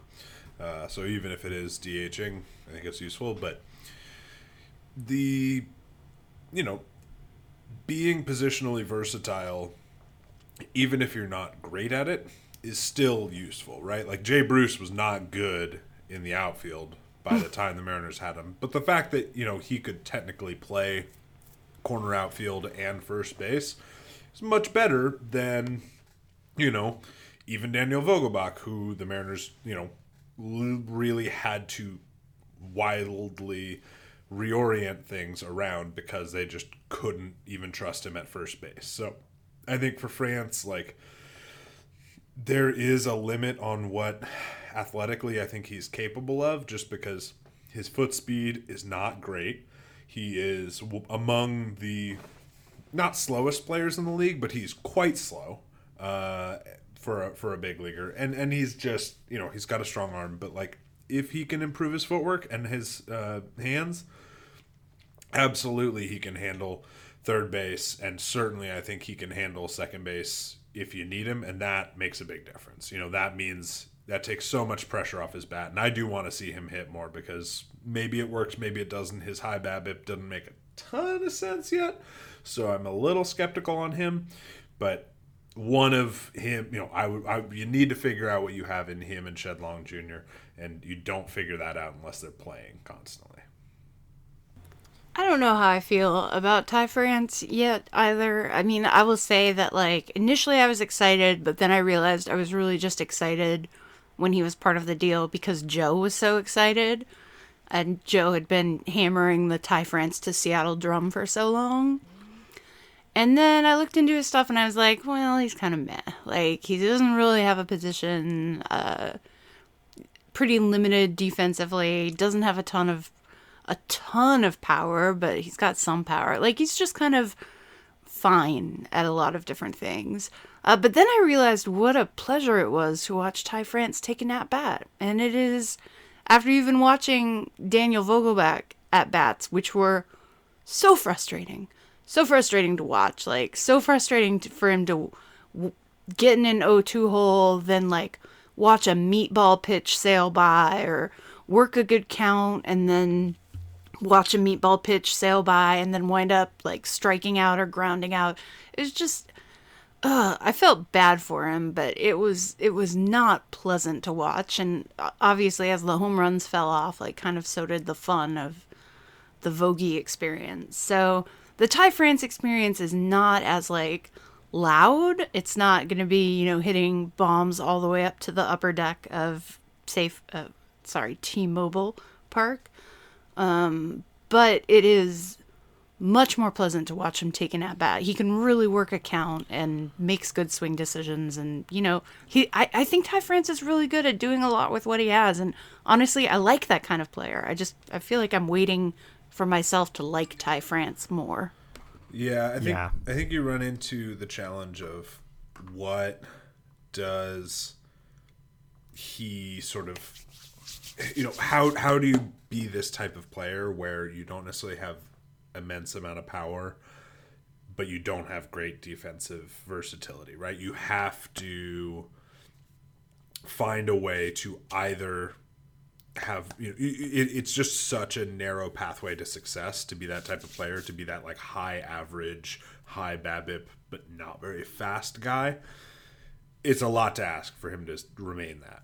S5: Uh, so even if it is DHing, I think it's useful. But the, you know, being positionally versatile, even if you're not great at it, is still useful, right? Like Jay Bruce was not good in the outfield by the time the Mariners had him. But the fact that, you know, he could technically play corner outfield and first base is much better than, you know, even Daniel Vogelbach, who the Mariners, you know, really had to wildly reorient things around because they just couldn't even trust him at first base. So I think for France, like, there is a limit on what athletically I think he's capable of just because his foot speed is not great. He is among the not slowest players in the league, but he's quite slow uh, for a, for a big leaguer, and and he's just you know he's got a strong arm, but like if he can improve his footwork and his uh, hands, absolutely he can handle third base, and certainly I think he can handle second base if you need him, and that makes a big difference. You know that means that takes so much pressure off his bat, and I do want to see him hit more because maybe it works, maybe it doesn't. His high BABIP doesn't make a ton of sense yet, so I'm a little skeptical on him, but. One of him, you know, I would, I, you need to figure out what you have in him and Shed Long Jr., and you don't figure that out unless they're playing constantly.
S4: I don't know how I feel about Ty France yet either. I mean, I will say that like initially I was excited, but then I realized I was really just excited when he was part of the deal because Joe was so excited. And Joe had been hammering the Ty France to Seattle drum for so long. And then I looked into his stuff and I was like, well, he's kind of meh. Like, he doesn't really have a position, uh, pretty limited defensively, doesn't have a ton of a ton of power, but he's got some power. Like he's just kind of fine at a lot of different things. Uh, but then I realized what a pleasure it was to watch Ty France take a nap bat, and it is after you've been watching Daniel Vogelbach at bats, which were so frustrating, so frustrating to watch, like so frustrating to, for him to w- get in an 0-2 hole, then like watch a meatball pitch sail by or work a good count and then watch a meatball pitch sail by and then wind up like striking out or grounding out. It was just uh, I felt bad for him, but it was it was not pleasant to watch and obviously as the home runs fell off, like kind of so did the fun of the Vogie experience. So the Ty France experience is not as like loud. It's not going to be, you know, hitting bombs all the way up to the upper deck of safe uh, sorry, T-Mobile Park. Um, but it is much more pleasant to watch him take an at bat. He can really work a count and makes good swing decisions. And you know, he I, I think Ty France is really good at doing a lot with what he has. And honestly, I like that kind of player. I just I feel like I'm waiting for myself to like Ty France more.
S5: Yeah, I think
S3: Yeah.
S5: I think you run into the challenge of what does he sort of you know how how do you be this type of player where you don't necessarily have immense amount of power but you don't have great defensive versatility right you have to find a way to either have you know, it, it's just such a narrow pathway to success to be that type of player to be that like high average high babip but not very fast guy it's a lot to ask for him to remain that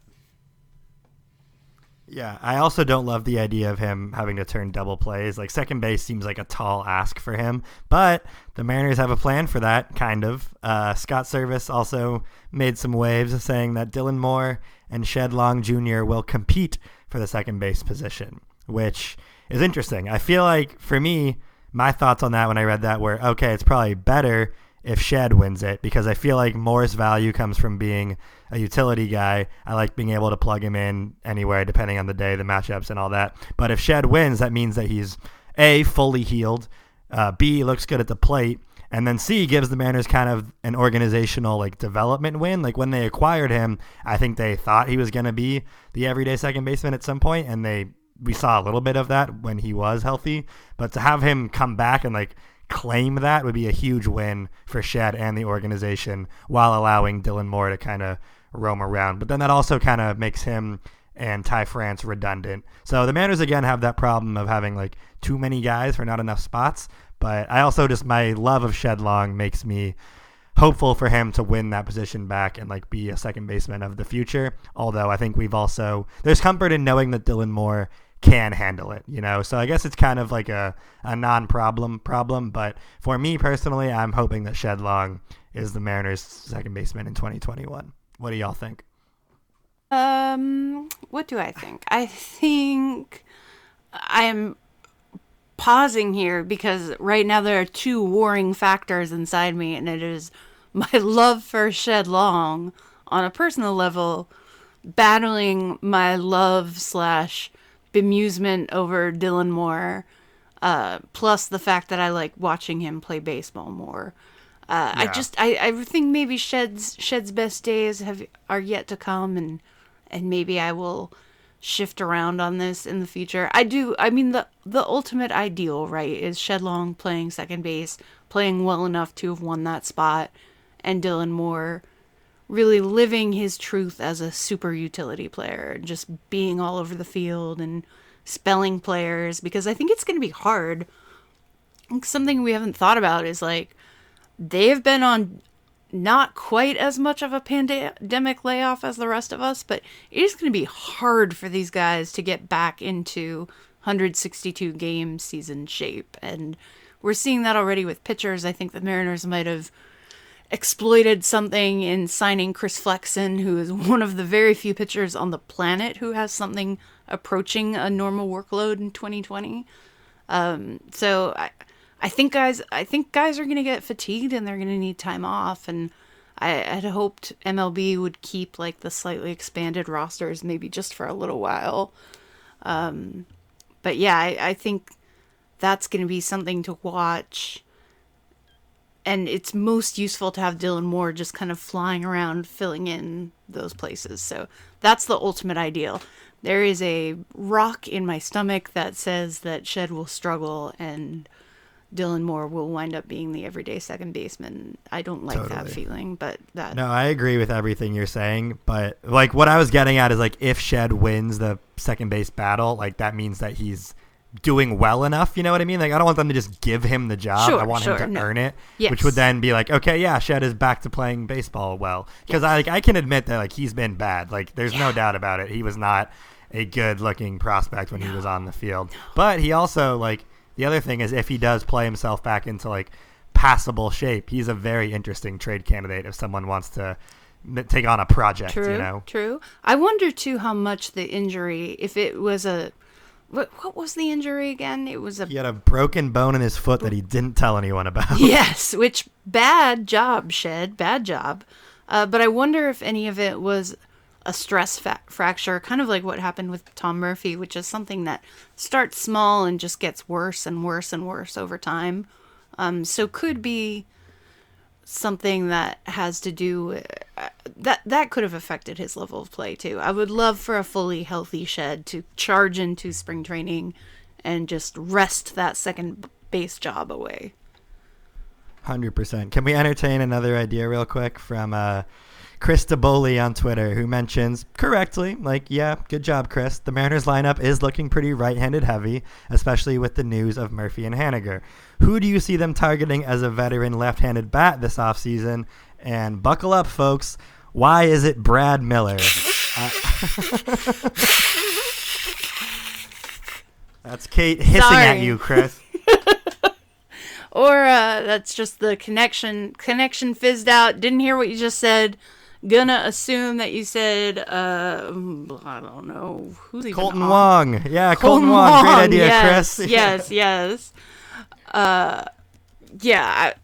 S3: Yeah, I also don't love the idea of him having to turn double plays. Like second base seems like a tall ask for him, but the Mariners have a plan for that, kind of. Uh, Scott Servais also made some waves saying that Dylan Moore and Shed Long Jr. will compete for the second base position, which is interesting. I feel like for me, my thoughts on that when I read that were okay, it's probably better if Shed wins it because I feel like Moore's value comes from being a utility guy. I like being able to plug him in anywhere depending on the day, the matchups, and all that. But if Shed wins, that means that he's A, fully healed, uh, B, looks good at the plate, and then C gives the Mariners kind of an organizational like development win. Like when they acquired him, I think they thought he was going to be the everyday second baseman at some point, and they we saw a little bit of that when he was healthy. But to have him come back and like claim that would be a huge win for Shed and the organization while allowing Dylan Moore to kind of roam around. But then that also kind of makes him and Ty France redundant. So the Mariners again have that problem of having like too many guys for not enough spots. But I also just my love of Shed Long makes me hopeful for him to win that position back and like be a second baseman of the future. Although I think we've also there's comfort in knowing that Dylan Moore can handle it, you know. So I guess it's kind of like a, a non-problem problem, but for me personally, I'm hoping that Shed Long is the Mariners' second baseman in 2021. What do y'all think?
S4: Um, what do I think? I think I'm pausing here because right now there are two warring factors inside me, and it is my love for Shed Long on a personal level, battling my love slash bemusement over Dylan Moore, uh, plus the fact that I like watching him play baseball more. Uh, I just I, I think maybe Shed's Shed's best days have are yet to come, and and maybe I will shift around on this in the future. I do. I mean the the ultimate ideal, right, is Shed Long playing second base, playing well enough to have won that spot, and Dylan Moore really living his truth as a super utility player, just being all over the field and spelling players because I think it's going to be hard. Something we haven't thought about is like they've been on not quite as much of a pandemic layoff as the rest of us, but it is going to be hard for these guys to get back into 162 game season shape. And we're seeing that already with pitchers. I think the Mariners might have exploited something in signing Chris Flexen, who is one of the very few pitchers on the planet who has something approaching a normal workload in 2020. Um, so I, I think guys, I think guys are to get fatigued and they're to need time off. And I had hoped MLB would keep like the slightly expanded rosters, maybe just for a little while. Um, but yeah, I, I think that's to be something to watch. And it's most useful to have Dylan Moore just kind of flying around, filling in those places. So that's the ultimate ideal. There is a rock in my stomach that says that Shed will struggle and Dylan Moore will wind up being the everyday second baseman. I don't like that feeling, but that
S3: No, I agree with everything you're saying, but like what I was getting at is like if Shed wins the second base battle, like that means that he's doing well enough. You know what I mean? Like I don't want them to just give him the job.
S4: Sure,
S3: I want
S4: sure,
S3: him to
S4: no.
S3: earn it,
S4: Yes.
S3: which would then be like, okay, yeah, Shed is back to playing baseball well. Because I like I can admit that like he's been bad. Like there's no doubt about it. He was not a good looking prospect when he was on the field, but he also like the other thing is if he does play himself back into like passable shape, he's a very interesting trade candidate if someone wants to take on a project.
S4: True,
S3: You know.
S4: true. I wonder too how much the injury, if it was a, what what was the injury again? It was a
S3: He had a broken bone in his foot that he didn't tell anyone about.
S4: yes, which bad job, Shed, bad job. Uh, but I wonder if any of it was a stress fa- fracture, kind of like what happened with Tom Murphy, which is something that starts small and just gets worse and worse and worse over time. Um, so could be something that has to do uh, that that could have affected his level of play too. I would love for a fully healthy Shed to charge into spring training and just rest that second base job away.
S3: Hundred percent. Can we entertain another idea real quick from uh, Chris DeBoli on Twitter, who mentions correctly, like, yeah, good job, Chris. The Mariners lineup is looking pretty right-handed heavy, especially with the news of Murphy and Haniger. Who do you see them targeting as a veteran left-handed bat this offseason? And buckle up, folks. Why is it Brad Miller? Uh, That's Kate hissing at you, Chris.
S4: Or uh, that's just the connection. Connection fizzed out. Didn't hear what you just said. Gonna assume that you said, uh, I don't know who's even
S3: Kolten
S4: on?
S3: Wong. Yeah, Kolten, Wong. Great idea,
S4: yes,
S3: Chris.
S4: yes, yes. Uh, yeah. I,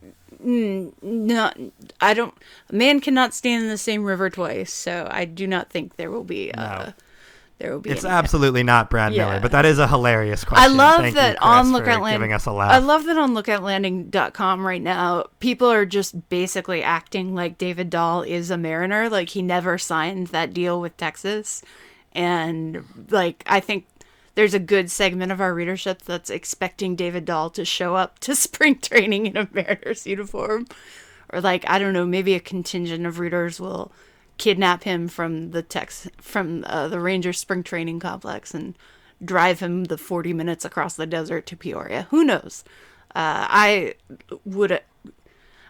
S4: no, I don't. Man cannot stand in the same river twice. So I do not think there will be. Uh,
S3: No.
S4: There will be.
S3: It's absolutely not Brad
S4: Yeah.
S3: Miller, but that is a hilarious question.
S4: I love
S3: Thank you,
S4: that
S3: Chris,
S4: on Lookout Landing.
S3: giving us a laugh.
S4: I love that on lookoutlanding.com right now, people are just basically acting like David Dahl is a Mariner, like he never signed that deal with Texas. And like I think there's a good segment of our readership that's expecting David Dahl to show up to spring training in a Mariners uniform. Or like I don't know, maybe a contingent of readers will kidnap him from the Tex from uh, the Ranger spring training complex and drive him the 40 minutes across the desert to Peoria. Who knows? Uh, I would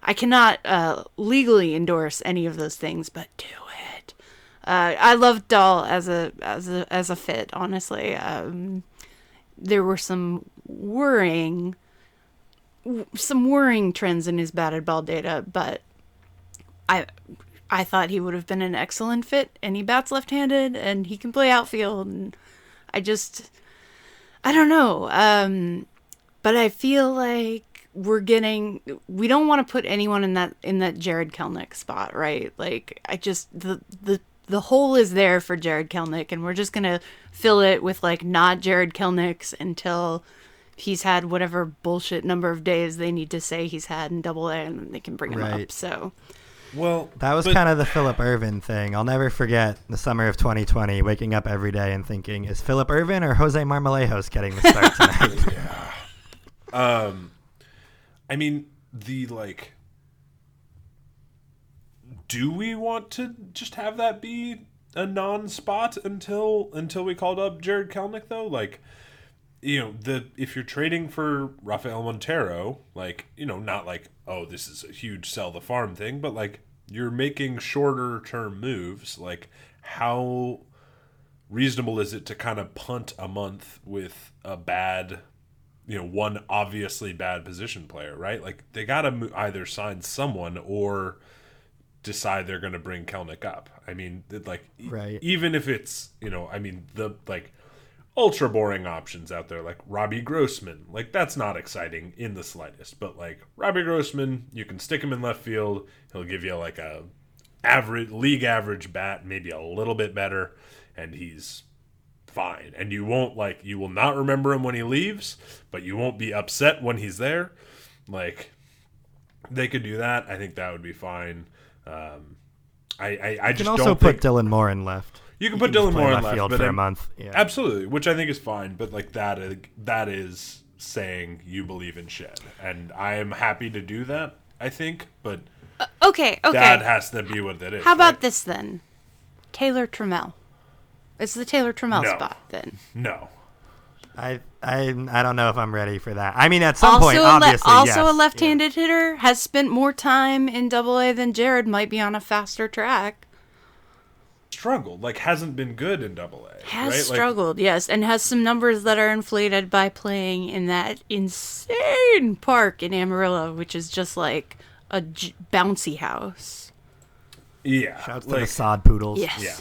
S4: I cannot uh, legally endorse any of those things, but do it. Uh, I love Dahl as a as a as a fit. Honestly, um, there were some worrying some worrying trends in his batted ball data, but I I thought he would have been an excellent fit, and he bats left-handed, and he can play outfield, and I just I don't know. Um, but I feel like we're getting we don't want to put anyone in that in that Jarred Kelenic spot, right? Like I just the the the hole is there for Jarred Kelenic and we're just going to fill it with like not Jarred Kelenics until he's had whatever bullshit number of days they need to say he's had in double A and then they can bring him
S3: Right.
S4: up. So
S5: Well,
S3: that was
S5: but-
S3: kind of the Phillip Ervin thing. I'll never forget the summer of 2020, waking up every day and thinking, is Phillip Ervin or Jose Marmolejos getting the start tonight?
S5: Um, I mean, the like, do we want to just have that be a non-spot until until we called up Jarred Kelenic though? Like, you know, the if you're trading for Rafael Montero, like, you know, not like oh this is a huge sell the farm thing, but like you're making shorter term moves. Like, how reasonable is it to kind of punt a month with a bad you know one obviously bad position player right like they gotta mo- either sign someone or decide they're gonna bring Kelenic up i mean like
S3: Right.
S5: even if it's you know i mean the like ultra boring options out there like Robbie Grossman. Like that's not exciting in the slightest, but like Robbie Grossman, you can stick him in left field. He'll give you like a average league average bat, maybe a little bit better, and he's fine. And you won't like you will not remember him when he leaves, but you won't be upset when he's there. Like they could do that. I think that would be fine. Um, I I, I just
S3: can also
S5: don't
S3: put
S5: think
S3: Dylan Moore in left.
S5: You can put
S3: just
S5: Dylan Moore in
S3: left
S5: left
S3: field
S5: but
S3: for a
S5: I'm-
S3: month. Yeah.
S5: Absolutely, which I think is fine, but like that is that is saying you believe in shit, and I am happy to do that. I think, but uh,
S4: Okay, okay.
S5: that has to be what that is.
S4: How about
S5: right?
S4: this then? Taylor Trammell. It's the Taylor Trammell
S5: No.
S4: spot then.
S5: No,
S3: I, I I don't know if I'm ready for that. I mean, at some
S4: also
S3: point,
S4: a le-
S3: obviously,
S4: also
S3: yes.
S4: a left-handed hitter has spent more time in Double A than Jarred might be on a faster track.
S5: Struggled. Like hasn't been good in Double A.
S4: Has
S5: right? Like,
S4: struggled, yes, and has some numbers that are inflated by playing in that insane park in Amarillo, which is just like a j- bouncy house.
S5: yeah,
S3: Shouts to
S5: like
S3: the sod poodles.
S4: Yes.
S5: yeah,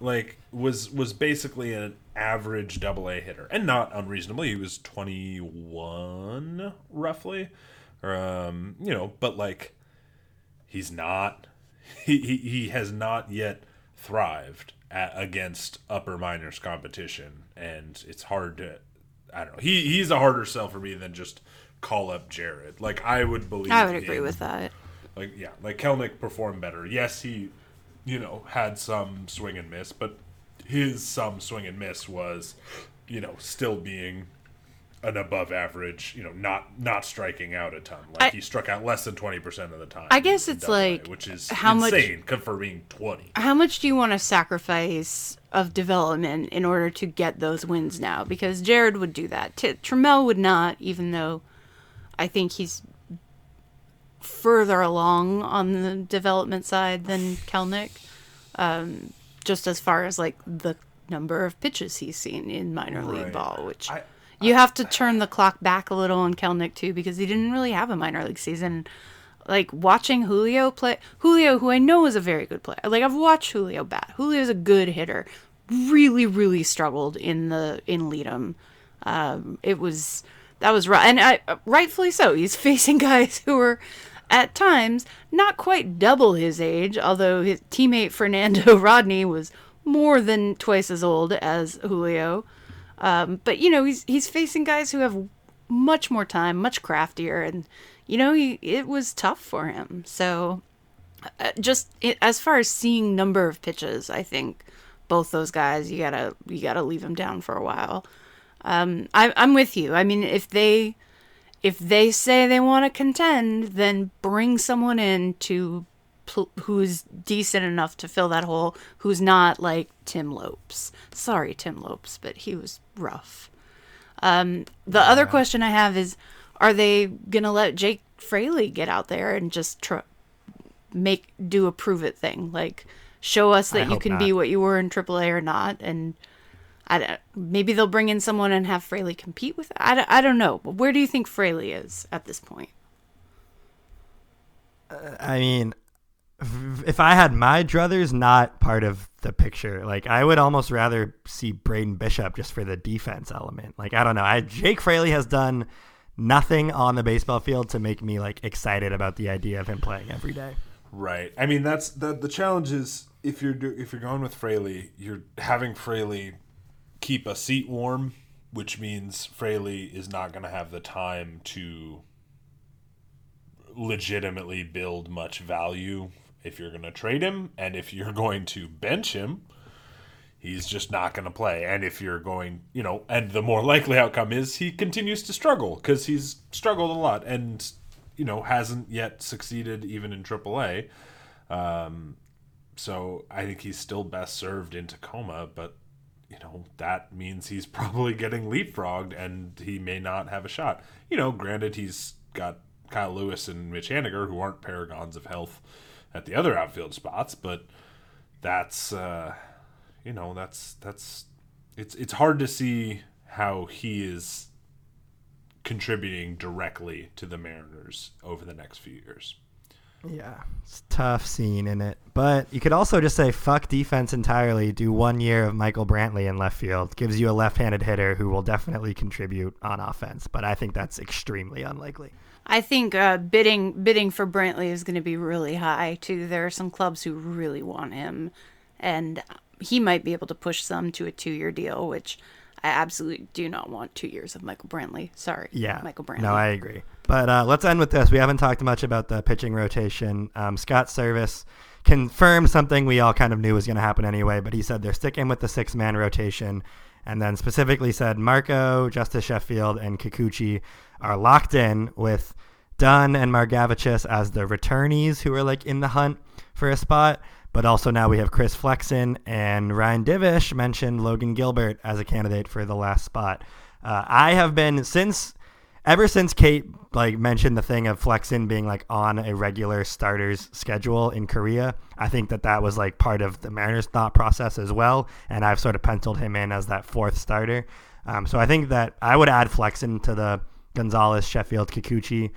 S5: like was was basically an average Double A hitter, and not unreasonably. He was twenty one roughly, um, you know, but like he's not he, he, he has not yet thrived at, against upper minors competition and it's hard to i don't know he he's a harder sell for me than just call up jarred. Like i would believe
S4: I would agree
S5: in-
S4: with that.
S5: like yeah like kelenic performed better. Yes he you know had some swing and miss but his some swing and miss was you know still being an above average you know not not striking out a ton like
S4: I-
S5: he struck out less than 20% of the time
S4: I guess it's
S5: Double A,
S4: like,
S5: which is
S4: how much-
S5: insane co- for being 20
S4: How much do you want to sacrifice of development in order to get those wins now? Because Jared would do that. T- Trammell would not, even though I think he's further along on the development side than Kelenic. Um, just as far as like the number of pitches he's seen in minor league ball, which
S5: I-
S4: you have to turn the clock back a little on Kelenic too because he didn't really have a minor league season. Like watching Julio play, Julio, who I know is a very good player. Like I've watched Julio bat. Julio's a good hitter. Really, really struggled in the in LIDOM. Um, it was that was right, and I, rightfully so. He's facing guys who are at times not quite double his age, although his teammate Fernando Rodney was more than twice as old as Julio. Um, but you know, he's he's facing guys who have much more time, much craftier, and you know, he it was tough for him. So, uh, just it, as far as seeing number of pitches, I think both those guys you gotta you gotta leave them down for a while. Um, I, I'm with you. I mean, if they if they say they want to contend, then bring someone in to pl- who's decent enough to fill that hole, who's not like Tim Lopes. Sorry, Tim Lopes, but he was rough. Um, the other question I have is, are they gonna let Jake Fraley get out there and just tr- make do a prove it thing, like show us
S3: I
S4: that you
S3: hope
S4: can be what you were in AAA or not, and I maybe they'll bring in someone and have Fraley compete with. I, don't- I don't know. But where do you think Fraley is at this point?
S3: I mean, if- I had my druthers not part of the picture, like I would almost rather see Braden Bishop just for the defense element. Like I don't know, I Jake Fraley has done nothing on the baseball field to make me like excited about the idea of him playing every day.
S5: Right. I mean, that's the the challenge is if you're if you're going with Fraley, you're having Fraley keep a seat warm, which means Fraley is not going to have the time to legitimately build much value if you're going to trade him, and if you're going to bench him, he's just not going to play. And if you're going, you know, and the more likely outcome is he continues to struggle because he's struggled a lot and, you know, hasn't yet succeeded even in AAA. Um, so I think he's still best served in Tacoma, but, you know, that means he's probably getting leapfrogged and he may not have a shot. You know, granted, he's got Kyle Lewis and Mitch Haniger, who aren't paragons of health at the other outfield spots, but that's uh, you know that's that's it's it's hard to see how he is contributing directly to the Mariners over the next few years.
S3: Yeah, it's tough scene in it. But you could also just say fuck defense entirely. Do one year of Michael Brantley in left field. Gives you a left-handed hitter who will definitely contribute on offense. But I think that's extremely unlikely.
S4: I think uh, bidding bidding for Brantley is going to be really high too. There are some clubs who really want him, and he might be able to push some to a two year deal, which I absolutely do not want two years of Michael Brantley. Sorry,
S3: Yeah,
S4: Michael Brantley.
S3: No, I agree. But uh, let's end with this. We haven't talked much about the pitching rotation. Um, Scott Servais confirmed something we all kind of knew was going to happen anyway, but he said they're sticking with the six man rotation, and then specifically said Marco, Justus Sheffield, and Kikuchi are locked in with Dunn and Margavicius as the returnees who are like in the hunt for a spot. But also now we have Chris Flexen and Ryan Divish mentioned Logan Gilbert as a candidate for the last spot. Uh, I have been since ever since Kate like mentioned the thing of Flexen being like on a regular starters schedule in Korea. I think that that was like part of the Mariners thought process as well, and I've sort of penciled him in as that fourth starter. Um, so I think that I would add Flexen to the Gonzalez, Sheffield, Kikuchi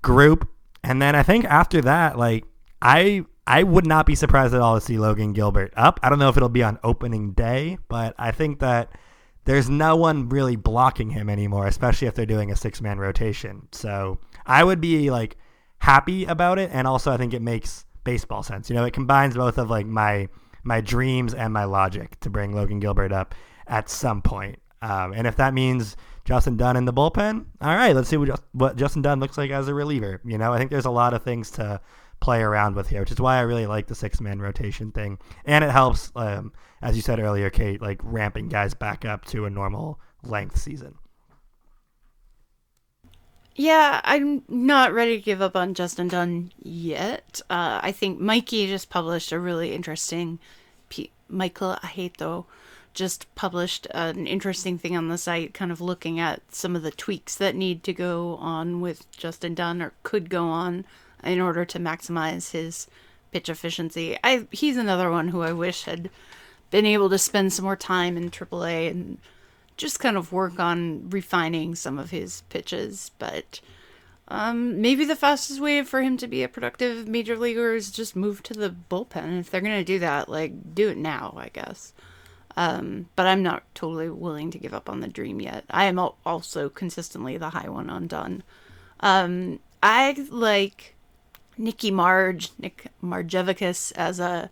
S3: group, and then I think after that, like I I would not be surprised at all to see Logan Gilbert up. I don't know if it'll be on opening day, but I think that there's no one really blocking him anymore, especially if they're doing a six man rotation. So I would be like happy about it, and also I think it makes baseball sense. You know, it combines both of like my my dreams and my logic to bring Logan Gilbert up at some point. Um, and if that means Justin Dunn in the bullpen, all right, let's see what, Just- what Justin Dunn looks like as a reliever. You know, I think there's a lot of things to play around with here, which is why I really like the six man rotation thing, and it helps, um, as you said earlier, Kate, like ramping guys back up to a normal length season.
S4: Yeah, I'm not ready to give up on Justin Dunn yet. Uh, I think Mikey just published a really interesting. Michael Aheto just published an interesting thing on the site, kind of looking at some of the tweaks that need to go on with Justin Dunn or could go on in order to maximize his pitch efficiency. I he's another one who I wish had been able to spend some more time in AAA and just kind of work on refining some of his pitches. But um, maybe the fastest way for him to be a productive major leaguer is just move to the bullpen. If they're gonna do that, like do it now, I guess. Um, but I'm not totally willing to give up on the dream yet. I am also consistently the high one on Dunn. Um, I like Nicky Marge, Nick Margevicius as a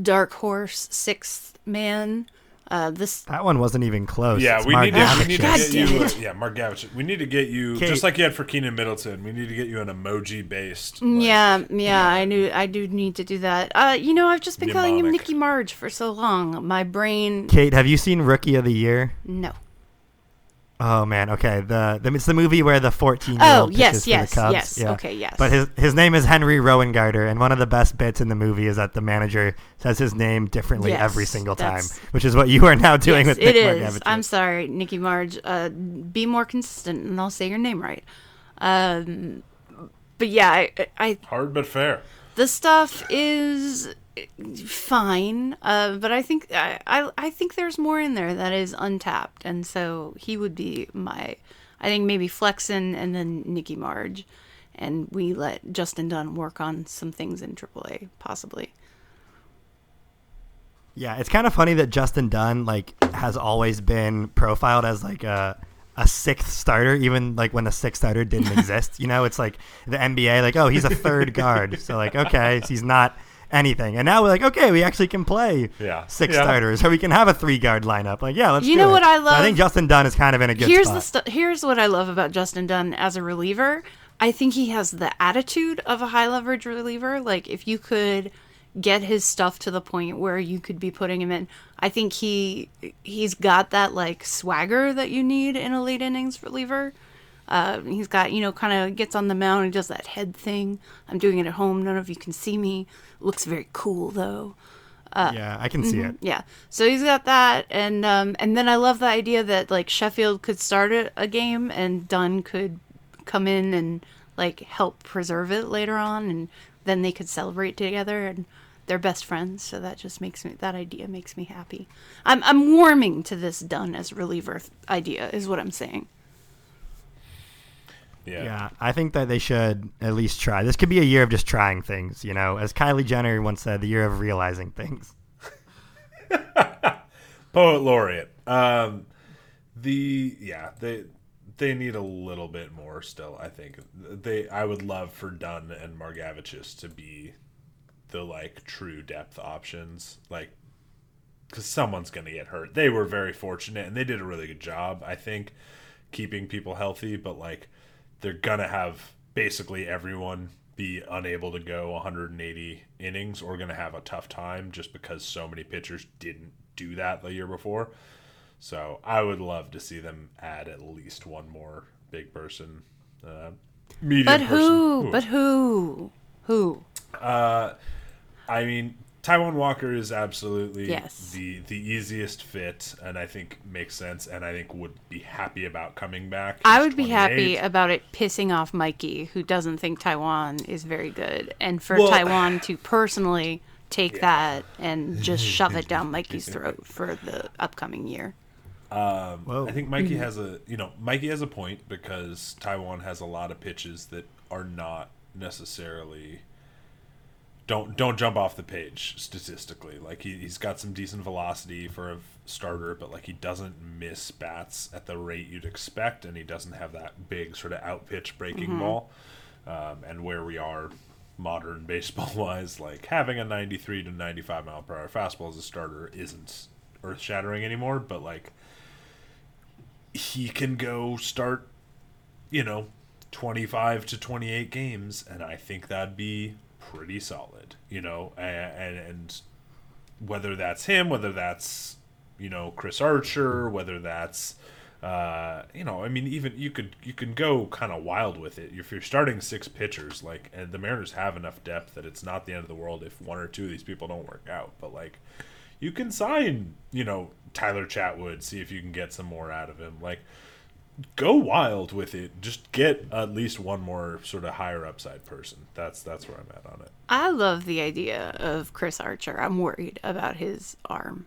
S4: dark horse sixth man. Uh, this
S3: That one wasn't even close.
S5: Yeah,
S3: It's
S5: we need, to, we need to get you.
S4: it.
S5: A, yeah, Mark Gavich. We need to get you
S3: Kate.
S5: just like you had for Keynan Middleton. We need to get you an emoji based.
S4: Yeah, yeah, I knew I do need to do that. Uh, you know, I've just been calling him Nicky Marge for so long. My brain,
S3: Kate, have you seen Rookie of the Year?
S4: no.
S3: Oh man, okay. The, the it's the movie where the 14 year
S4: Oh,
S3: old
S4: yes,
S3: pitches
S4: yes,
S3: for the Cubs.
S4: yes.
S3: Yeah.
S4: Okay, yes.
S3: But his his name is Henry Rowengartner, and one of the best bits in the movie is that the manager says his name differently
S4: Yes,
S3: every single time, which is what you are now doing
S4: yes,
S3: with
S4: it
S3: Nick
S4: is.
S3: Margevicius.
S4: I'm sorry, Nicky Marge. Uh, be more consistent, and I'll say your name right. Um, but yeah, I, I
S5: Hard but fair.
S4: the stuff is fine, uh, but I think I, I I think there's more in there that is untapped, and so he would be my. I think maybe Flexen and then nikki Marge, and we let Justin Dunn work on some things in AAA, possibly.
S3: Yeah, it's kind of funny that Justin Dunn like has always been profiled as like a a sixth starter, even like when the sixth starter didn't exist. You know, it's like the NBA, like oh he's a third guard, so like okay, so he's not anything, and now we're like okay, we actually can play
S5: Yeah.
S3: six
S5: Yeah.
S3: starters, or we can have a three guard lineup. Like yeah, let's.
S4: You
S3: do
S4: know
S3: it.
S4: what I
S3: So I think? Justin Dunn is kind of in a good
S4: here's
S3: spot.
S4: the stu- here's what I love about Justin Dunn as a reliever. I think he has the attitude of a high leverage reliever. Like if you could get his stuff to the point where you could be putting him in, I think he he's got that like swagger that you need in a late innings reliever. Uh, he's got you know kind of gets on the mound and does that head thing. I'm doing it at home. None of you can see me. Looks very cool though.
S3: yeah, I can see it.
S4: Yeah. So he's got that, and um, and then I love the idea that like Sheffield could start a, a game and Dunn could come in and like help preserve it later on, and then they could celebrate together and they're best friends. So that just makes me that idea makes me happy. I'm I'm warming to this Dunn as reliever idea is what I'm saying.
S5: Yeah.
S3: Yeah, I think that they should at least try. This could be a year of just trying things, you know. As Kylie Jenner once said, the year of realizing things.
S5: Poet laureate. Um, the yeah they they need a little bit more still. I think they. I would love for Dunn and Margevicius to be the like true depth options, like because someone's to get hurt. They were very fortunate and they did a really good job. I think keeping people healthy, but like they're gonna have basically everyone be unable to go 180 innings or gonna have a tough time just because so many pitchers didn't do that the year before. So I would love to see them add at least one more big person, uh, medium
S4: But
S5: person.
S4: who?
S5: Ooh.
S4: But who? Who?
S5: Uh, I mean, Taijuan Walker is absolutely
S4: Yes.
S5: the the easiest fit, and I think makes sense, and I think would be happy about coming back.
S4: I would be happy about it pissing off Mikey, who doesn't think Taijuan is very good, and for
S5: Well-
S4: Taijuan to personally take that and just shove it down Mikey's throat for the upcoming year.
S3: Um, Whoa.
S5: I think Mikey mm-hmm. has a you know Mikey has a point because Taijuan has a lot of pitches that are not necessarily don't don't jump off the page statistically. Like he, he's got some decent velocity for a starter, but like he doesn't miss bats at the rate you'd expect, and he doesn't have that big sort of out pitch breaking ball. Um, and where we are modern baseball wise, like having a 93 to 95 mile per hour fastball as a starter isn't earth shattering anymore, but like he can go start, you know, 25 to 28 games, and I think that'd be pretty solid, you know, and, and, and whether that's him, whether that's, you know, Chris Archer, whether that's, uh, you know, I mean, even you could you can go kind of wild with it. If you're starting six pitchers, like, and the Mariners have enough depth that it's not the end of the world if one or two of these people don't work out, but like, you can sign, you know, Tyler Chatwood, see if you can get some more out of him, like go wild with it. Just get at least one more sort of higher upside person. That's that's where I'm at on it.
S4: I love the idea of Chris Archer. I'm worried about his arm.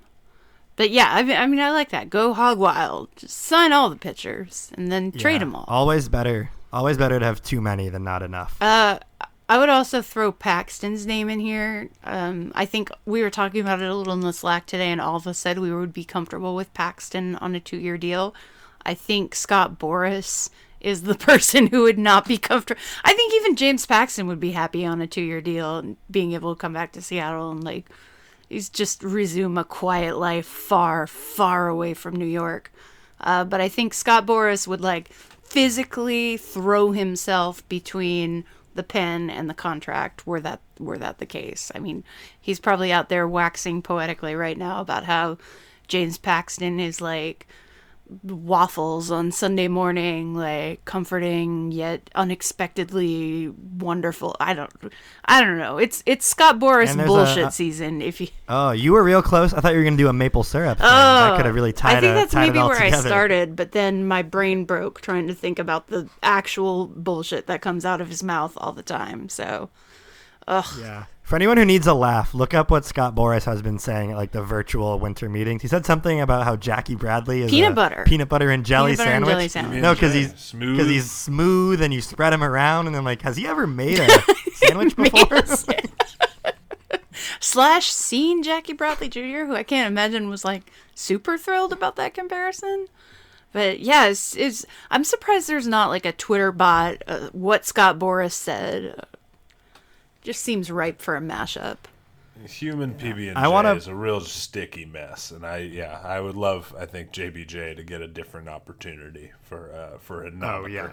S4: But yeah, I mean, I mean, I like that. Go hog wild. Just sign all the pitchers and then trade
S3: Yeah,
S4: them all.
S3: Always better. Always better to have too many than not enough.
S4: Uh, I would also throw Paxton's name in here. Um, I think we were talking about it a little in the Slack today, and all of us said we would be comfortable with Paxton on a two-year deal. I think Scott Boras is the person who would not be comfortable. I think even James Paxton would be happy on a two-year deal and being able to come back to Seattle and like he's just resume a quiet life far, far away from New York. Uh, but I think Scott Boras would like physically throw himself between the pen and the contract were that were that the case. I mean, he's probably out there waxing poetically right now about how James Paxton is like waffles on Sunday morning, like comforting yet unexpectedly wonderful. I don't I don't know. It's it's Scott
S3: Boras
S4: bullshit
S3: a-
S4: season if you
S3: oh, you were real close. I thought you were gonna do a maple syrup. Thing. that oh, could have really tied.
S4: Oh, I think that's maybe where I started, but then my brain broke trying to think about the actual bullshit that comes out of his mouth all the time. So, ugh.
S3: Yeah. For anyone who needs a laugh, look up what Scott Boras has been saying at like the virtual winter meetings. He said something about how Jackie Bradley is
S4: Peanut
S3: a
S4: butter.
S3: peanut butter and jelly
S4: Peanut butter and
S3: sandwich.
S4: jelly sandwich.
S3: No, because he's
S5: Smooth.
S3: because he's smooth and you spread him around and then like, has he ever made a sandwich before?
S4: Slash seen Jackie Bradley Jr., who I can't imagine was like super thrilled about that comparison. But yeah, it's, it's I'm surprised there's not like a Twitter bot. Uh, what Scott Boras said just seems ripe for a mashup.
S5: Human PB and
S3: I
S5: J
S3: wanna-
S5: is a real sticky mess, and I yeah I would love I think JBJ to get a different opportunity for uh, for a
S3: Oh yeah.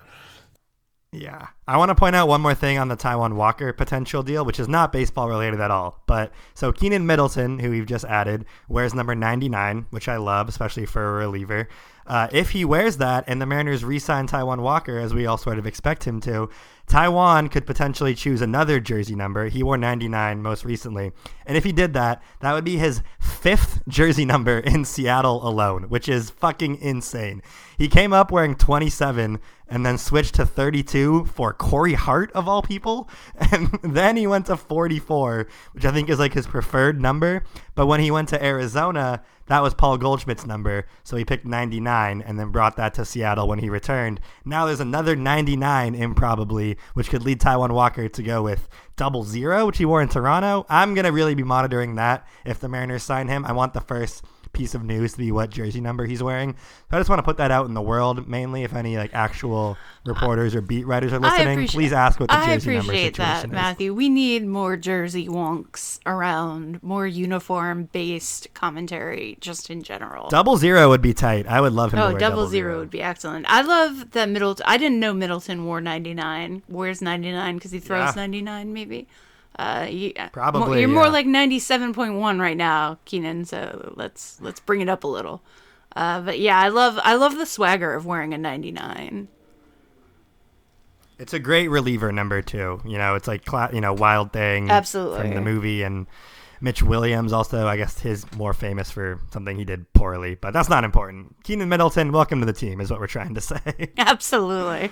S3: Yeah. I want to point out one more thing on the Taijuan Walker potential deal, which is not baseball related at all. But so Keynan Middleton, who we've just added, wears number 99, which I love, especially for a reliever. Uh, if he wears that and the Mariners re sign Taijuan Walker, as we all sort of expect him to, Taijuan could potentially choose another jersey number. He wore 99 most recently. And if he did that, that would be his fifth jersey number in Seattle alone, which is fucking insane. He came up wearing 27 and then switched to 32 for Corey Hart, of all people. And then he went to 44, which I think is like his preferred number. But when he went to Arizona, That was Paul Goldschmidt's number, so he picked 99 and then brought that to Seattle when he returned. Now there's another 99 improbably, which could lead Taijuan Walker to go with double zero, which he wore in Toronto. I'm going to really be monitoring that if the Mariners sign him. I want the first piece of news to be what jersey number he's wearing. So I just want to put that out in the world, mainly if any like actual reporters or beat writers are listening. Please ask what the
S4: I
S3: jersey number
S4: appreciate that,
S3: situation is.
S4: Matthew. We need more Jersey wonks around, more uniform based commentary just in general.
S3: Double zero would be tight. I would love him. to
S4: Oh, double zero would be excellent. I love that Middleton. I didn't know Middleton wore 99. Wears 99 because he throws
S3: Yeah.
S4: 99, maybe. Uh, you,
S3: Probably,
S4: mo- You're more like 97.1 right now, Keynan. So let's let's bring it up a little. Uh, but yeah, I love I love the swagger of wearing a 99.
S3: It's a great reliever number two. You know, it's like you know Wild Thing,
S4: Absolutely.
S3: from the movie, and Mitch Williams also. I guess his more famous for something he did poorly, but that's not important. Keynan Middleton, welcome to the team, is what we're trying to say.
S4: Absolutely.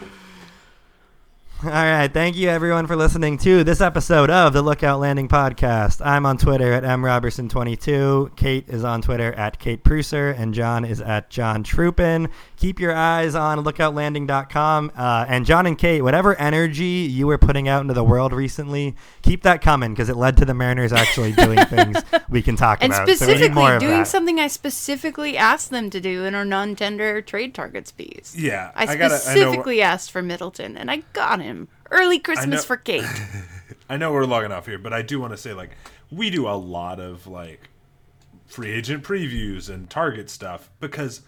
S3: All right, thank you everyone for listening to this episode of the Lookout Landing podcast. I'm on Twitter at mrobertson22. Kate is on Twitter at Kate Preusser, and John is at John Trupin. Keep your eyes on lookoutlanding.com. Uh, and John and Kate, whatever energy you were putting out into the world recently, keep that coming because it led to the Mariners actually doing things we can talk
S4: And
S3: about. So we need
S4: specifically
S3: more
S4: doing
S3: that.
S4: something I specifically asked them to do in our non-tender trade targets piece.
S5: Yeah,
S4: I
S5: I gotta- I
S4: specifically asked for Middleton, and I got him. Early Christmas
S5: know-
S4: for Kate.
S5: I know we're logging off here, but I do want to say like we do a lot of like free agent previews and target stuff because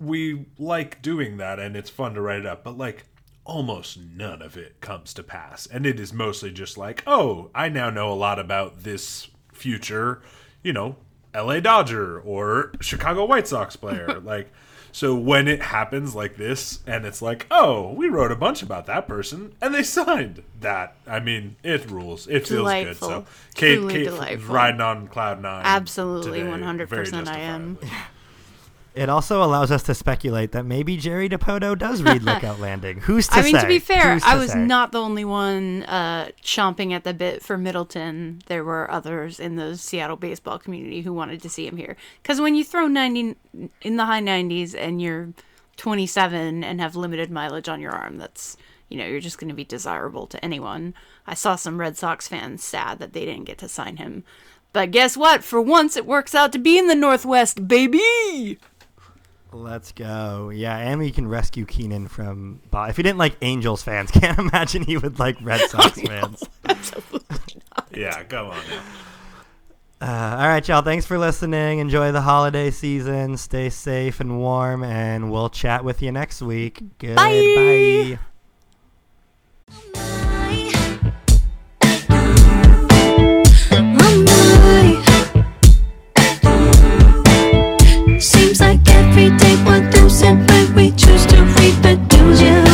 S5: we like doing that and it's fun to write it up, but like almost none of it comes to pass. And it is mostly just like, "Oh, I now know a lot about this future, you know, LA Dodger or Chicago White Sox player." like so when it happens like this and it's like, "Oh, we wrote a bunch about that person and they signed that." I mean, it rules. It feels
S4: Delightful.
S5: good. So Kate Kate
S4: delightful.
S5: riding on cloud 9.
S4: Absolutely,
S5: today,
S4: 100% I am.
S3: It also allows us to speculate that maybe Jerry Dipoto does read Lookout Landing. Who's to
S4: I mean,
S3: say?
S4: to be fair,
S3: Who's
S4: I was
S3: say?
S4: not the only one uh, chomping at the bit for Middleton. There were others in the Seattle baseball community who wanted to see him here. Because when you throw 90 in the high 90s and you're 27 and have limited mileage on your arm, that's you know you're just going to be desirable to anyone. I saw some Red Sox fans sad that they didn't get to sign him. But guess what? For once, it works out to be in the Northwest, baby.
S3: Let's go. Yeah, and we can rescue Keynan from. Bo- If he didn't like Angels fans, can't imagine he would like Red Sox fans.
S5: Yeah, come on now.
S3: Uh, all right, y'all. Thanks for listening. Enjoy the holiday season. Stay safe and warm, and we'll chat with you next week. Goodbye.
S6: Seems every day one thousand, but we choose to read the news. Yeah.